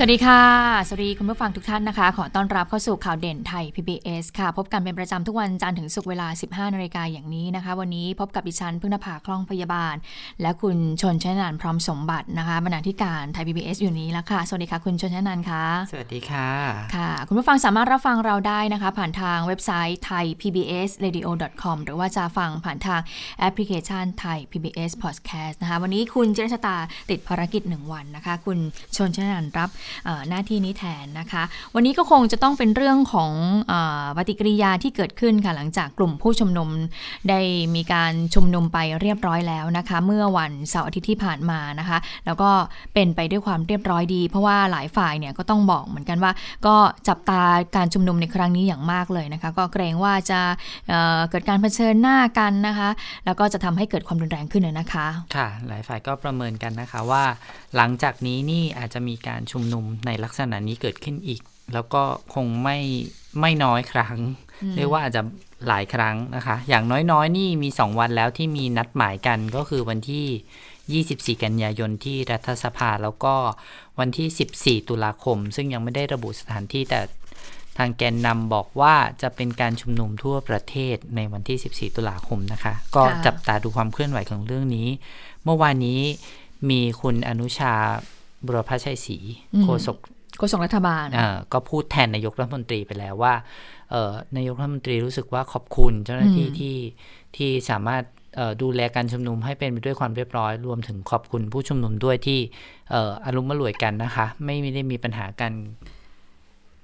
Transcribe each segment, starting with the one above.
สวัสดีค่ะ สวัสดีคุณผู้ฟังทุกท่านนะคะ ขอต้อนรับเข้าสู่ข่าวเด่นไทย PBS ค่ะ พบกันเป็นประจำทุกวันจันทร์ถึงศุกร์เวลา 15นาฬิกาอย่างนี้นะคะ วันนี้พบกับดิฉันพึ่งนภาคล่องพยาบาล และคุณชนชนนันพร้อมสมบัตินะคะบรรณาธิการไทย PBS อยู่นี้แล้วค่ะ สวัสดีค่ะคุณชนชนันค่ะ สวัสดีค่ะ ค่ะ คุณผู้ฟังสามารถรับฟังเราได้นะคะ ผ่านทางเว็บไซต์ไทย PBS radio com หรือว่าจะฟังผ่านทางแอปพลิเคชันไทย PBS podcast นะคะ วันนี้คุณเจริญชตาติดภารกิจหนึ่งวันนะคะ คุณชนชนันรับหน้าที่นี้แทนนะคะ วันนี้ก็คงจะต้องเป็นเรื่องของอปฏิกิริยาที่เกิดขึ้นค่ะหลังจากกลุ่มผู้ชุมนุมได้มีการชุมนุมไปเรียบร้อยแล้วนะคะ เมื่อวันเสาร์อาทิตย์ที่ผ่านมานะคะ แล้วก็เป็นไปด้วยความเรียบร้อยดี เพราะว่าหลายฝ่ายเนี่ยก็ต้องบอกเหมือนกันว่า ก็จับตาการชุมนุมในครั้งนี้อย่างมากเลยนะคะ ก็เกรงว่าจะเเกิดการเผชิญหน้ากันนะคะ แล้วก็จะทำให้เกิดความรุนแรงขึ้นนะคะ ค่ะ หลายฝ่ายก็ประเมินกันนะคะว่า หลังจากนี้นี่อาจจะมีการชุมนุมในลักษณะนี้เกิดขึ้นอีก แล้วก็คงไม่ไม่น้อยครั้ง เรียกว่าอาจจะหลายครั้งนะคะ อย่างน้อยๆนี่มี 2 วันแล้วที่มีนัดหมายกันก็คือวันที่ 24 กันยายนที่รัฐสภา แล้วก็วันที่ 14 ตุลาคม ซึ่งยังไม่ได้ระบุสถานที่แต่ทางแกนนำบอกว่าจะเป็นการชุมนุมทั่วประเทศในวันที่ 14 ตุลาคมนะคะ ก็จับตาดูความเคลื่อนไหวของเรื่องนี้ เมื่อวานนี้มีคุณอนุชา บุรพชัยศรีโฆษกโฆษกรัฐบาลก็พูดแทนนายกรัฐมนตรีไปแล้วว่า นายกรัฐมนตรีรู้สึกว่าขอบคุณเจ้าหน้าที่ที่ที่สามารถดูแลการชุมนุมให้เป็นไปด้วยความเรียบร้อย รวมถึงขอบคุณผู้ชุมนุมด้วยที่อารมณ์มารวยกันนะคะ ไม่ได้มีปัญหากัน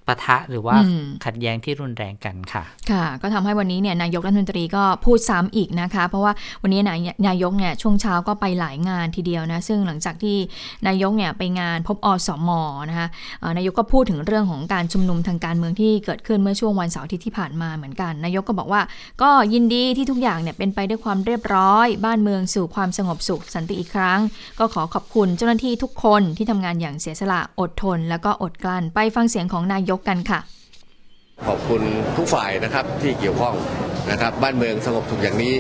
ปะทะหรือว่าขัดแย้งที่รุนแรงกันค่ะ ค่ะ ก็ทำให้วันนี้เนี่ยนายกรัฐมนตรีก็พูดซ้ำอีกนะคะ เพราะว่าวันนี้นายนายกเนี่ยช่วงเช้าก็ไปหลายงานทีเดียวนะ ซึ่งหลังจากที่นายกเนี่ยไปงานพบอสมนะคะนายกก็พูดถึงเรื่องของการชุมนุมทางการเมืองที่เกิดขึ้นเมื่อช่วงวันเสาร์ที่ที่ผ่านมาเหมือนกัน นายกก็บอกว่า ก็ยินดีที่ทุกอย่างเนี่ยเป็นไปด้วยความเรียบร้อย บ้านเมืองสู่ความสงบสุขสันติอีกครั้ง ก็ขอขอบคุณเจ้าหน้าที่ทุกคนที่ทำงานอย่างเสียสละอดทน แล้วก็อดกลั้นไปฟังเสียงของนายกกันค่ะ ขอบคุณทุกฝ่ายนะครับที่เกี่ยวข้องนะครับบ้านเมืองสงบสุขอย่างนี้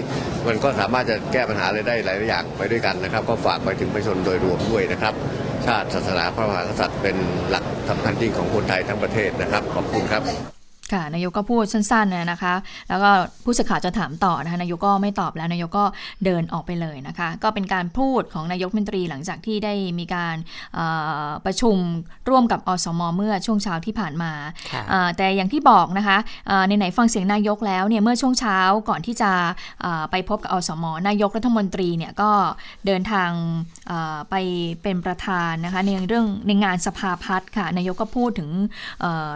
มันก็สามารถจะแก้ปัญหาอะไรได้หลายอย่างไปด้วยกันนะครับ ก็ฝากไปถึงประชาชนโดยรวมด้วยนะครับ ชาติศาสนาพระมหากษัตริย์เป็นหลักสำคัญยิ่งของคนไทยทั้งประเทศนะครับ ขอบคุณครับ ค่ะนายกก็พูดสั้นๆนะคะ แล้วก็ผู้สื่อข่าวจะถามต่อนะคะนายกก็ไม่ตอบแล้วนายกก็เดินออกไปเลยนะคะ ก็เป็นการพูดของนายกมนตรีหลังจากที่ได้มีการประชุมร่วมกับอสมเมื่อช่วงเช้าที่ผ่านมา แต่อย่างที่บอกนะคะในไหนฟังเสียงนายกแล้วเนี่ยเมื่อช่วงเช้าก่อนที่จะไปพบกับอสม นายกรัฐมนตรีเนี่ยก็เดินทางไปเป็นประธานนะคะในเรื่องในงานสภาพัฒน์ค่ะนายกก็พูดถึง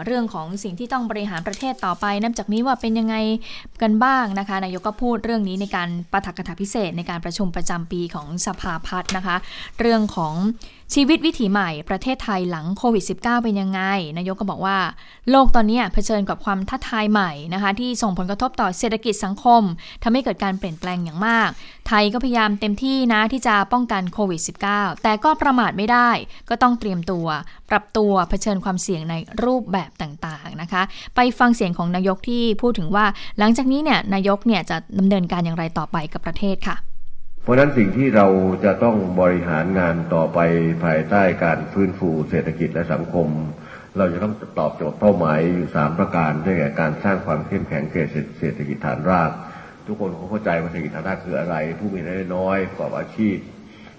เรื่องของสิ่งที่ต้องบริหารประเทศต่อไป นับจากนี้ว่าเป็นยังไงกันบ้างนะคะ นายกก็พูดเรื่องนี้ในการประถักกถาพิเศษในการประชุมประจำปีของสภาพัฒน์นะคะ เรื่องของ ชีวิตวิถีใหม่ประเทศไทยหลังโควิด -19 เป็นยังไง นายกก็บอกว่า โลกตอนนี้เผชิญกับความท้าทายใหม่นะคะที่ส่งผลกระทบต่อเศรษฐกิจสังคมทำให้เกิดการเปลี่ยนแปลงอย่างมาก ไทยก็พยายามเต็มที่นะที่จะป้องกันโควิด -19 แต่ก็ประมาทไม่ได้ ก็ต้องเตรียมตัว ปรับตัวเผชิญความเสี่ยงในรูปแบบต่างๆนะคะ ไปฟังเสียงของนายกที่พูดถึงว่า หลังจากนี้เนี่ยนายกเนี่ยจะดำเนินการอย่างไรต่อไปกับประเทศค่ะ ราะนั้นสิ่งที่เราจะต้องบริหารงานต่อไปภายใต้การฟื้นฟูเศรษฐกิจและสังคม เราจะต้องตอบโจทย์เป้าหมายอยู่สามประการได้แก่การสร้างความเข้มแข็งแก่เศรษฐกิจฐานราก ทุกคนคงเข้าใจว่าเศรษฐกิจฐานรากคืออะไร ผู้มีรายได้น้อยประกอบอาชีพ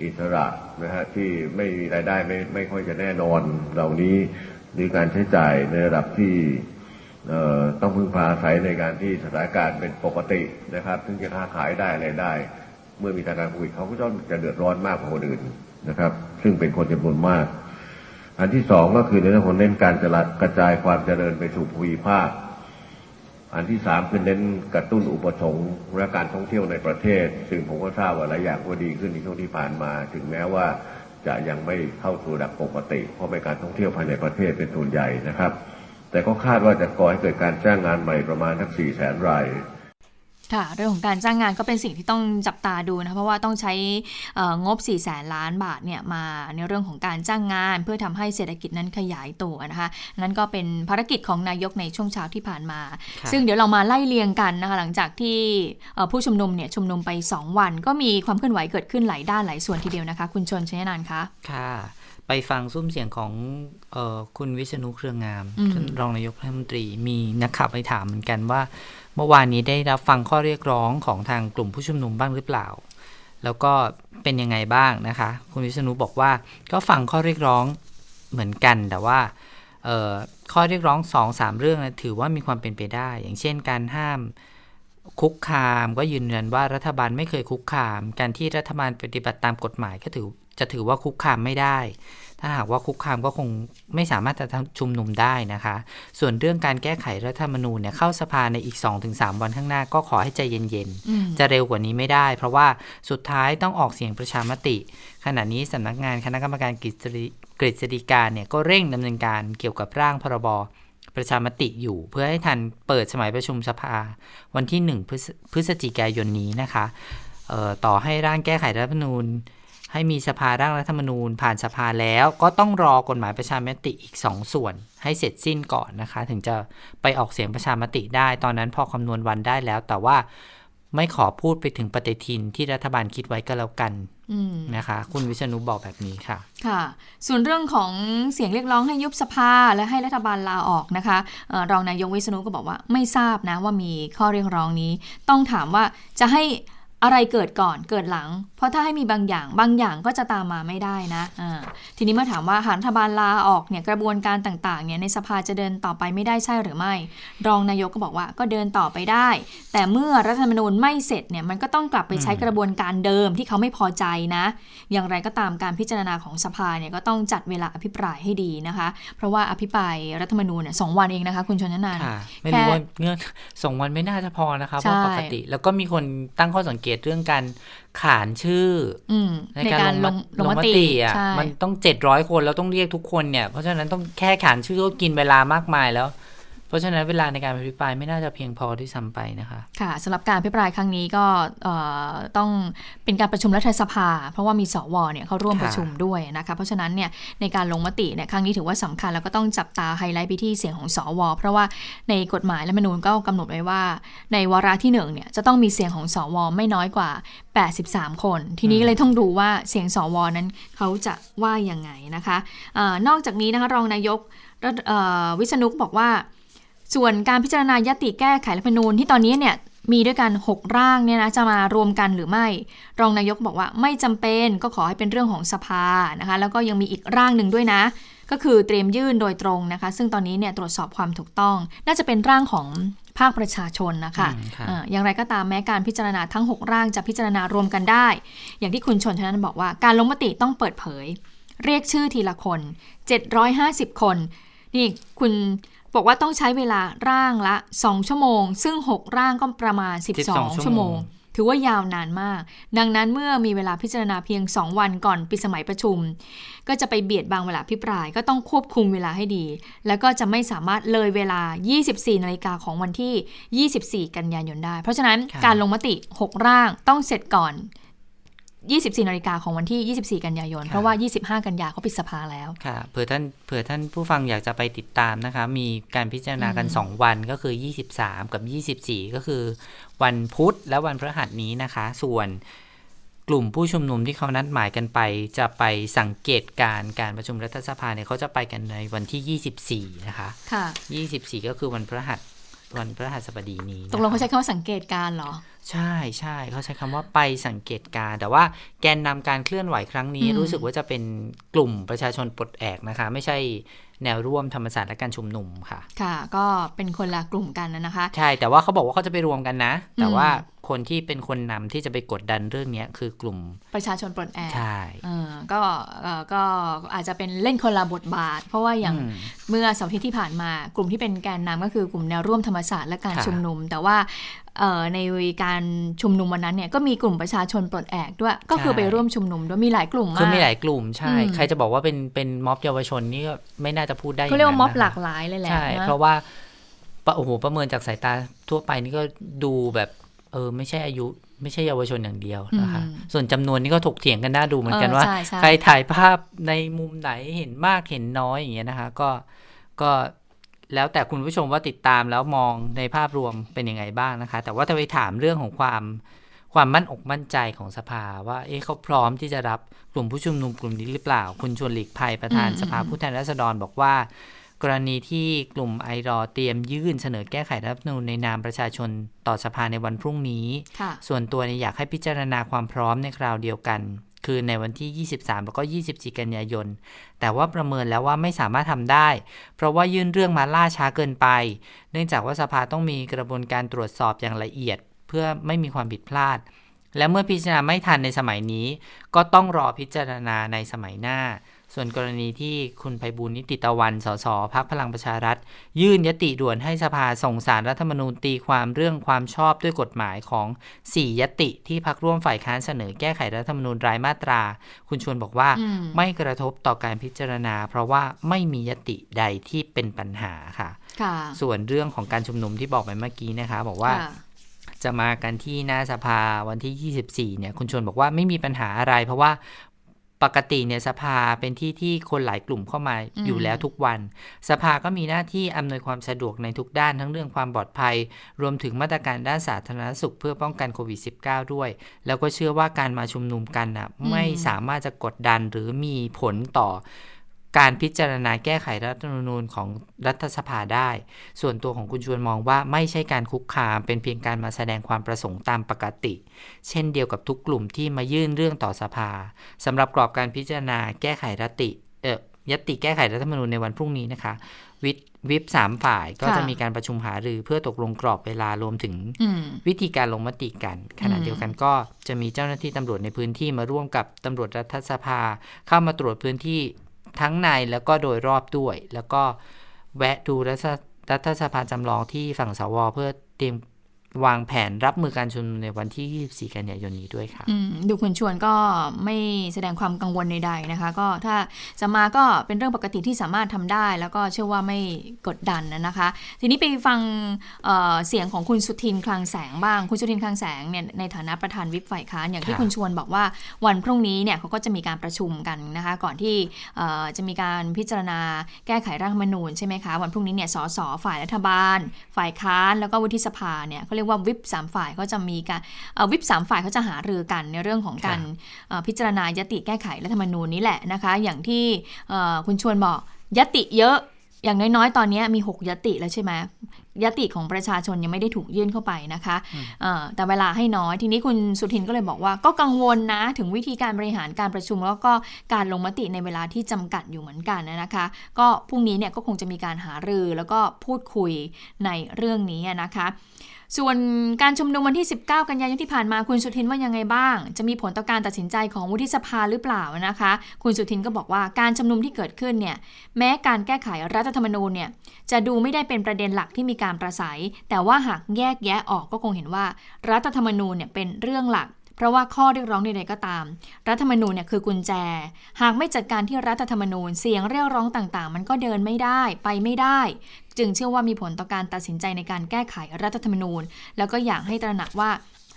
อิสระนะฮะที่ไม่มีรายได้ไม่ไม่ค่อยจะแน่นอน เหล่านี้มีการใช้จ่ายในระดับที่ต้องพึ่งพาอาศัยในการที่สถานการณ์เป็นปกตินะครับ ถึงจะค้าขายได้อะไรได้ เมื่อมีสถานการโควิดเขาก็ต้องจะเดือดร้อนมากกว่าคนอื่นนะครับ ซึ่งเป็นคนจำนวนมาก อันที่สองก็คือในเรื่องของเน้นการกระจายความเจริญไปสู่ภูมิภาค อันที่สามคือเน้นกระตุ้นอุปสงค์และการท่องเที่ยวในประเทศ ซึ่งผมก็ทราบว่าหลายอย่างก็ดีขึ้นในช่วงที่ผ่านมา ถึงแม้ว่าจะยังไม่เข้าสู่ระดับปกติ เพราะเป็นการท่องเที่ยวภายในประเทศเป็นส่วนใหญ่นะครับ แต่ก็คาดว่าจะก่อให้เกิดการจ้างงานใหม่ประมาณทั้งสี่แสนราย ค่ะเรื่องของการจ้างงานก็เป็นสิ่งที่ต้องจับตาดูนะเพราะว่าต้องใช้งบ4แสนล้านบาทเนี่ยมาในเรื่องของการจ้างงาน เพื่อทำให้เศรษฐกิจนั้นขยายตัวนะคะนั้นก็เป็นภารกิจของนายกในช่วงเช้าที่ผ่านมา ซึ่งเดี๋ยวเรามาไล่เรียงกันนะคะหลังจากที่ผู้ชุมนุมเนี่ยชุมนุมไป 2 วัน ก็มีความเคลื่อนไหวเกิดขึ้นหลายด้านหลายส่วนทีเดียวนะคะ คุณชนชยนานคะค่ะ ไปฟังซุ้มเสียงของออคุณวิษณุเครืองามรองนายกรัฐมนตรีมีนักข่าวไปถามเหมือนกันว่า เมื่อวานนี้ได้รับฟังข้อเรียกร้องของทางกลุ่มผู้ชุมนุมบ้างหรือเปล่า แล้วก็เป็นยังไงบ้างนะคะ คุณวิษณุบอกว่าก็ฟังข้อเรียกร้องเหมือนกันแต่ว่าข้อเรียกร้องสองสามเรื่องนะถือว่ามีความเป็นไปได้ อย่างเช่นการห้ามคุกคามก็ยืนยันว่ารัฐบาลไม่เคยคุกคาม การที่รัฐบาลปฏิบัติตามกฎหมายก็ถือ จะถือว่าคุกคามไม่ได้ ถ้าหากว่าคุกคามก็คงไม่สามารถจะชุมนุมได้นะคะ ส่วนเรื่องการแก้ไขรัฐธรรมนูญเนี่ยเข้าสภาในอีก 2-3 วันข้างหน้าก็ขอให้ใจเย็นๆ จะเร็วกว่านี้ไม่ได้ เพราะว่าสุดท้ายต้องออกเสียงประชามติ ขณะนี้สำนักงานคณะกรรมการกฤษฎีกาเนี่ยก็เร่งดำเนินการเกี่ยวกับร่างพรบประชามติอยู่เพื่อให้ทันเปิดสมัยประชุมสภา วันที่ 1 พฤศจิกายนนี้นะคะต่อให้ร่างแก้ไขรัฐธรรมนูญ ให้มีสภาร่างรัฐธรรมนูญผ่านสภาแล้วก็ต้องรอกฎหมายประชามติอีก 2 ส่วน ให้เสร็จสิ้นก่อนนะคะ ถึงจะไปออกเสียงประชามติได้ ตอนนั้นพอคำนวณวันได้แล้ว แต่ว่าไม่ขอพูดไปถึงปฏิทินที่รัฐบาลคิดไว้ก็แล้วกันนะคะ คุณวิษณุบอกแบบนี้ค่ะ ค่ะ ส่วนเรื่องของเสียงเรียกร้องให้ยุบสภาและให้รัฐบาลลาออกนะคะรองนายกวิษณุก็บอกว่าไม่ทราบนะว่ามีข้อเรียกร้องนี้ ต้องถามว่าจะให้ อะไรเกิดก่อนเกิดหลัง เพราะถ้าให้มีบางอย่างบางอย่างก็จะตามมาไม่ได้นะะทีนี้มาถามว่าหากรัฐบาลลาออกเนี่ยกระบวนการต่างๆเนี่ยในสภาจะเดินต่อไปไม่ได้ใช่หรือไม่ รองนายกก็บอกว่าก็เดินต่อไปได้ แต่เมื่อรัฐธรรมนูญไม่เสร็จเนี่ยมันก็ต้องกลับไปใช้กระบวนการเดิมที่เขาไม่พอใจนะ อย่างไรก็ตามการพิจารณาของสภาเนี่ยก็ต้องจัดเวลาอภิปรายให้ดีนะคะ เพราะว่าอภิปรายรัฐธรรมนูญเนี่ยสองวันเองนะคะ คุณชนนานไม่รู้ว่าเงื่อนสองวันไม่น่าจะพอนะคะเพราะปกติ แล้วก็มีคนตั้งข้อสังเกตเรื่องการขานชื่อในการลงลงมติอะมันต้องเจ็ดร้อยคนแล้วต้องเรียกทุกคนเนี่ย เพราะฉะนั้นต้องแค่ขานชื่อก็กินเวลามากมายแล้ว เพราะฉะนั้นเวลาในการอภิปรายไม่น่าจะเพียงพอที่ซ้ำไปนะคะค่ะสำหรับการอภิปรายครั้งนี้ก็ต้องเป็นการประชุมรัฐสภา เพราะว่ามีสวเนี่ยเขาร่วมประชุมด้วยนะคะเพราะฉะนั้นเนี่ยในการลงมติเนี่ยครั้งนี้ถือว่าสำคัญแล้วก็ต้องจับตาไฮไลท์ไปที่เสียงของสว เพราะว่าในกฎหมายและมนูญก็กำหนดไว้ว่า ในวาระที่หนึ่งเนี่ยจะต้องมีเสียงของสว ไม่น้อยกว่า 83 คน ทีนี้เลยต้องดูว่าเสียงสวนั้นเขาจะว่ายังไงนะคะอนอกจากนี้นะคะรองนายกวิษณุบอกว่า ส่วนการพิจารณายติแก้ไขรัฐธรรมนูญที่ตอนนี้เนี่ยมีด้วยกัน 6 ร่างเนี่ยนะจะมารวมกันหรือไม่ รองนายกบอกว่าไม่จำเป็นก็ขอให้เป็นเรื่องของสภานะคะ แล้วก็ยังมีอีกร่างหนึ่งด้วยนะ ก็คือเตรียมยื่นโดยตรงนะคะ ซึ่งตอนนี้เนี่ยตรวจสอบความถูกต้อง น่าจะเป็นร่างของภาคประชาชนนะคะอะอย่างไรก็ตามแม้การพิจารณาทั้ง 6 ร่างจะพิจารณารวมกันได้ อย่างที่คุณชนชนั้นบอกว่าการลงมติต้องเปิดเผย เรียกชื่อทีละคน 750 คนนี่คุณ บอกว่าต้องใช้เวลาร่างละ 2 ชั่วโมง ซึ่ง 6 ร่างก็ประมาณ 12 ชั่วโมง ถือว่ายาวนานมาก ดังนั้นเมื่อมีเวลาพิจารณาเพียง 2 วันก่อนปิดสมัยประชุม ก็จะไปเบียดบางเวลาพิปราย ก็ต้องควบคุมเวลาให้ดี แล้วก็จะไม่สามารถเลยเวลา 24 นาฬิกาของวันที่ 24 กันยายนได้ เพราะฉะนั้นการลงมติ 6 ร่างต้องเสร็จก่อน 24นาฬิกาของวันที่ 24 กันยายน เพราะว่า 25 กันยาเขาปิดสภาแล้ว ค่ะ เผื่อท่าน เผื่อท่านผู้ฟังอยากจะไปติดตามนะคะ มีการพิจารณากัน 2 วันก็คือ 23 กับ 24 ก็คือวันพุธและวันพฤหัสนี้นะคะ ส่วนกลุ่มผู้ชุมนุมที่เขานัดหมายกันไป จะไปสังเกตการการประชุมรัฐสภาเนี่ยเขาจะไปกันในวันที่ 24 นะคะ ค่ะ 24 ก็คือวันพฤหัส วันพฤหัสบดีนี้ตกลงเขาใช้คำว่าสังเกตการเหรอ ใช่ใช่เขาใช้คำว่าไปสังเกตการ แต่ว่าแกนนำการเคลื่อนไหวครั้งนี้ รู้สึกว่าจะเป็นกลุ่มประชาชนปลดแอกนะคะ ไม่ใช่แนวร่วมธรรมศาสตร์และการชุมนุมค่ะ ค่ะ ก็เป็นคนละกลุ่มกันนะคะ ใช่แต่ว่าเขาบอกว่าเขาจะไปรวมกันนะ แต่ว่า คนที่เป็นคนนำที่จะไปกดดันเรื่องนี้คือกลุ่มประชาชนปลดแอกใช่ก็ก็อาจจะเป็นเล่นคนละบทบาท เพราะว่าอย่างเมื่อเสาร์ที่ที่ผ่านมากลุ่มที่เป็นแกนนำก็คือกลุ่มแนวร่วมธรรมศาสตร์และการชุมนุม แต่ว่าในการชุมนุมวันนั้นเนี่ยก็มีกลุ่มประชาชนปลดแอกด้วย ก็คือไปร่วมชุมนุมด้วยมีหลายกลุ่มมากคือมีหลายกลุ่มใช่ ใครจะบอกว่าเป็นเป็นม็อบเยาวชนนี่ก็ไม่น่าจะพูดได้เขาเรียกว่าม็อบหลากหลายเลยแหละใช่เพราะว่าโอ้โหประเมินจากสายตาทั่วไปนี่ก็ดูแบบ เออไม่ใช่อายุไม่ใช่เยาวชนอย่างเดียวนะคะส่วนจำนวนนี้ก็ถกเถียงกันน่าดูเหมือนกันว่า ใครถ่ายภาพในมุมไหนเห็นมากเห็นน้อยอย่างเงี้ยนะคะ ก็ก็แล้วแต่คุณผู้ชมว่าติดตามแล้วมองในภาพรวมเป็นยังไงบ้างนะคะ แต่ว่าถ้าไปถามเรื่องของความความมั่นอกมั่นใจของสภาว่า เอ๊ะเขาพร้อมที่จะรับกลุ่มผู้ชุมนุมกลุ่มนี้หรือเปล่า คุณชวนหลีกภัยประธานสภาผู้แทนราษฎรบอกว่า กรณีที่กลุ่มไอรอเตรียมยื่นเสนอแก้ไขรัฐธรรมนูญในนามประชาชนต่อสภาในวันพรุ่งนี้ ส่วนตัวเนี่ยอยากให้พิจารณาความพร้อมในคราวเดียวกัน คือในวันที่ 23 แล้วก็ 24 กันยายน แต่ว่าประเมินแล้วว่าไม่สามารถทำได้ เพราะว่ายื่นเรื่องมาล่าช้าเกินไป เนื่องจากว่าสภาต้องมีกระบวนการตรวจสอบอย่างละเอียด เพื่อไม่มีความผิดพลาด และเมื่อพิจารณาไม่ทันในสมัยนี้ ก็ต้องรอพิจารณาในสมัยหน้า ส่วนกรณีที่คุณไพบูลนิติตะวัน สสพักพลังประชารัฐ ยื่นยติด่วนให้สภาส่งสารรัฐธรรมนูญตีความเรื่องความชอบด้วยกฎหมายของ 4 ยติที่พักร่วมฝ่ายค้านเสนอแก้ไขรัฐธรรมนูญรายมาตรา คุณชวนบอกว่าไม่กระทบต่อการพิจารณา เพราะว่าไม่มียติใดที่เป็นปัญหาค่ะส่วนเรื่องของการชุมนุมที่บอกไปเมื่อกี้นะคะ บอกว่าจะมากันที่หน้าสภาวันที่ 24 เนี่ย คุณชวนบอกว่าไม่มีปัญหาอะไร เพราะว่า ปกติเนี่ยสภาเป็นที่ที่คนหลายกลุ่มเข้ามาอยู่แล้วทุกวัน สภาก็มีหน้าที่อำนวยความสะดวกในทุกด้านทั้งเรื่องความปลอดภัย รวมถึงมาตรการด้านสาธารณสุขเพื่อป้องกันโควิด -19 ด้วย แล้วก็เชื่อว่าการมาชุมนุมกันนะไม่สามารถจะกดดันหรือมีผลต่อ การพิจารณาแก้ไขรัฐธรรมนูญของรัฐสภาได้ ส่วนตัวของคุณชวนมองว่าไม่ใช่การคุกคาม เป็นเพียงการมาแสดงความประสงค์ตามปกติ เช่นเดียวกับทุกกลุ่มที่มายื่นเรื่องต่อสภาสำหรับกรอบการพิจารณาแก้ไขรัฐติเอ่ยติแก้ไขรัฐธรรมนูญในวันพรุ่งนี้นะคะ วิวิปสามฝ่ายก็จะมีการประชุมหารือเพื่อตกลงกรอบเวลารวมถึงวิธีการลงมติกัน ขณะเดียวกันก็จะมีเจ้าหน้าที่ตำรวจในพื้นที่มาร่วมกับตำรวจรัฐสภา เข้ามาตรวจพื้นที่ ทั้งในแล้วก็โดยรอบด้วย แล้วก็แวะดูรัฐสภาจำลองที่ฝั่งสวเพื่อเตรียม วางแผนรับมือการชุมนุมในวันที่ 24 กันยายนนี้ด้วยค่ะดูคุณชวนก็ไม่แสดงความกังวลใดๆนะคะ ก็ถ้าจะมาก็เป็นเรื่องปกติที่สามารถทำได้ แล้วก็เชื่อว่าไม่กดดันนะคะ ทีนี้ไปฟังเเสียงของคุณสุทินคลังแสงบ้าง คุณสุทินคลังแสงเนี่ยในฐานะประธานวิปฝ่ายค้านอย่างที่คุณชวนบอกว่าวันพรุ่งนี้เนี่ยเขาก็จะมีการประชุมกันนะคะ ก่อนที่จะมีการพิจารณาแก้ไขร่างมนูญใช่ไหมคะวันพรุ่งนี้เนี่ยสสฝ่ายรัฐบาล ฝ่ายค้านแล้วก็วุฒิสภาเนี่ยเขารียกว่าวิปสามฝ่ายเขาจะมีการวิปสามฝ่ายเขาจะหารือกันในเรื่องของการพิจารณายติแก้ไขรัฐธรรมนูญนี้แหละนะคะ อย่างที่คุณชวนบอกยติเยอะอย่างน้อยๆ ตอนนี้มี 6 ยติแล้วใช่ไหมยติของประชาชนยังไม่ได้ถูกยื่นเข้าไปนะคะแต่เวลาให้น้อยทีนี้คุณสุทินก็เลยบอกว่า ก็กังวลนะ ถึงวิธีการบริหารการประชุม แล้วก็การลงมติในเวลาที่จำกัดอยู่เหมือนกันนะคะ ก็พรุ่งนี้เนี่ยก็คงจะมีการหารือแล้วก็พูดคุยในเรื่องนี้นะคะ ส่วนการชุมนุมวันที่ 19 กันยายนที่ผ่านมาคุณสุทินว่ายังไงบ้าง จะมีผลต่อการตัดสินใจของวุฒิสภาหรือเปล่านะคะ คุณสุทินก็บอกว่าการชุมนุมที่เกิดขึ้นเนี่ยแม้การแก้ไขรัฐธรรมนูญเนี่ยจะดูไม่ได้เป็นประเด็นหลักที่มีการประสัย แต่ว่าหากแยกแยะออกก็คงเห็นว่า รัฐธรรมนูญเนี่ยเป็นเรื่องหลักเพราะว่าข้อเรียกร้องใดๆก็ตาม รัฐธรรมนูญเนี่ยคือกุญแจ หากไม่จัดการที่รัฐธรรมนูญเสียงเรียกร้องต่างๆ มันก็เดินไม่ได้ไปไม่ได้จึงเชื่อว่ามีผลต่อการตัดสินใจในการแก้ไขรัฐธรรมนูญ แล้วก็อยากให้ตระหนักว่า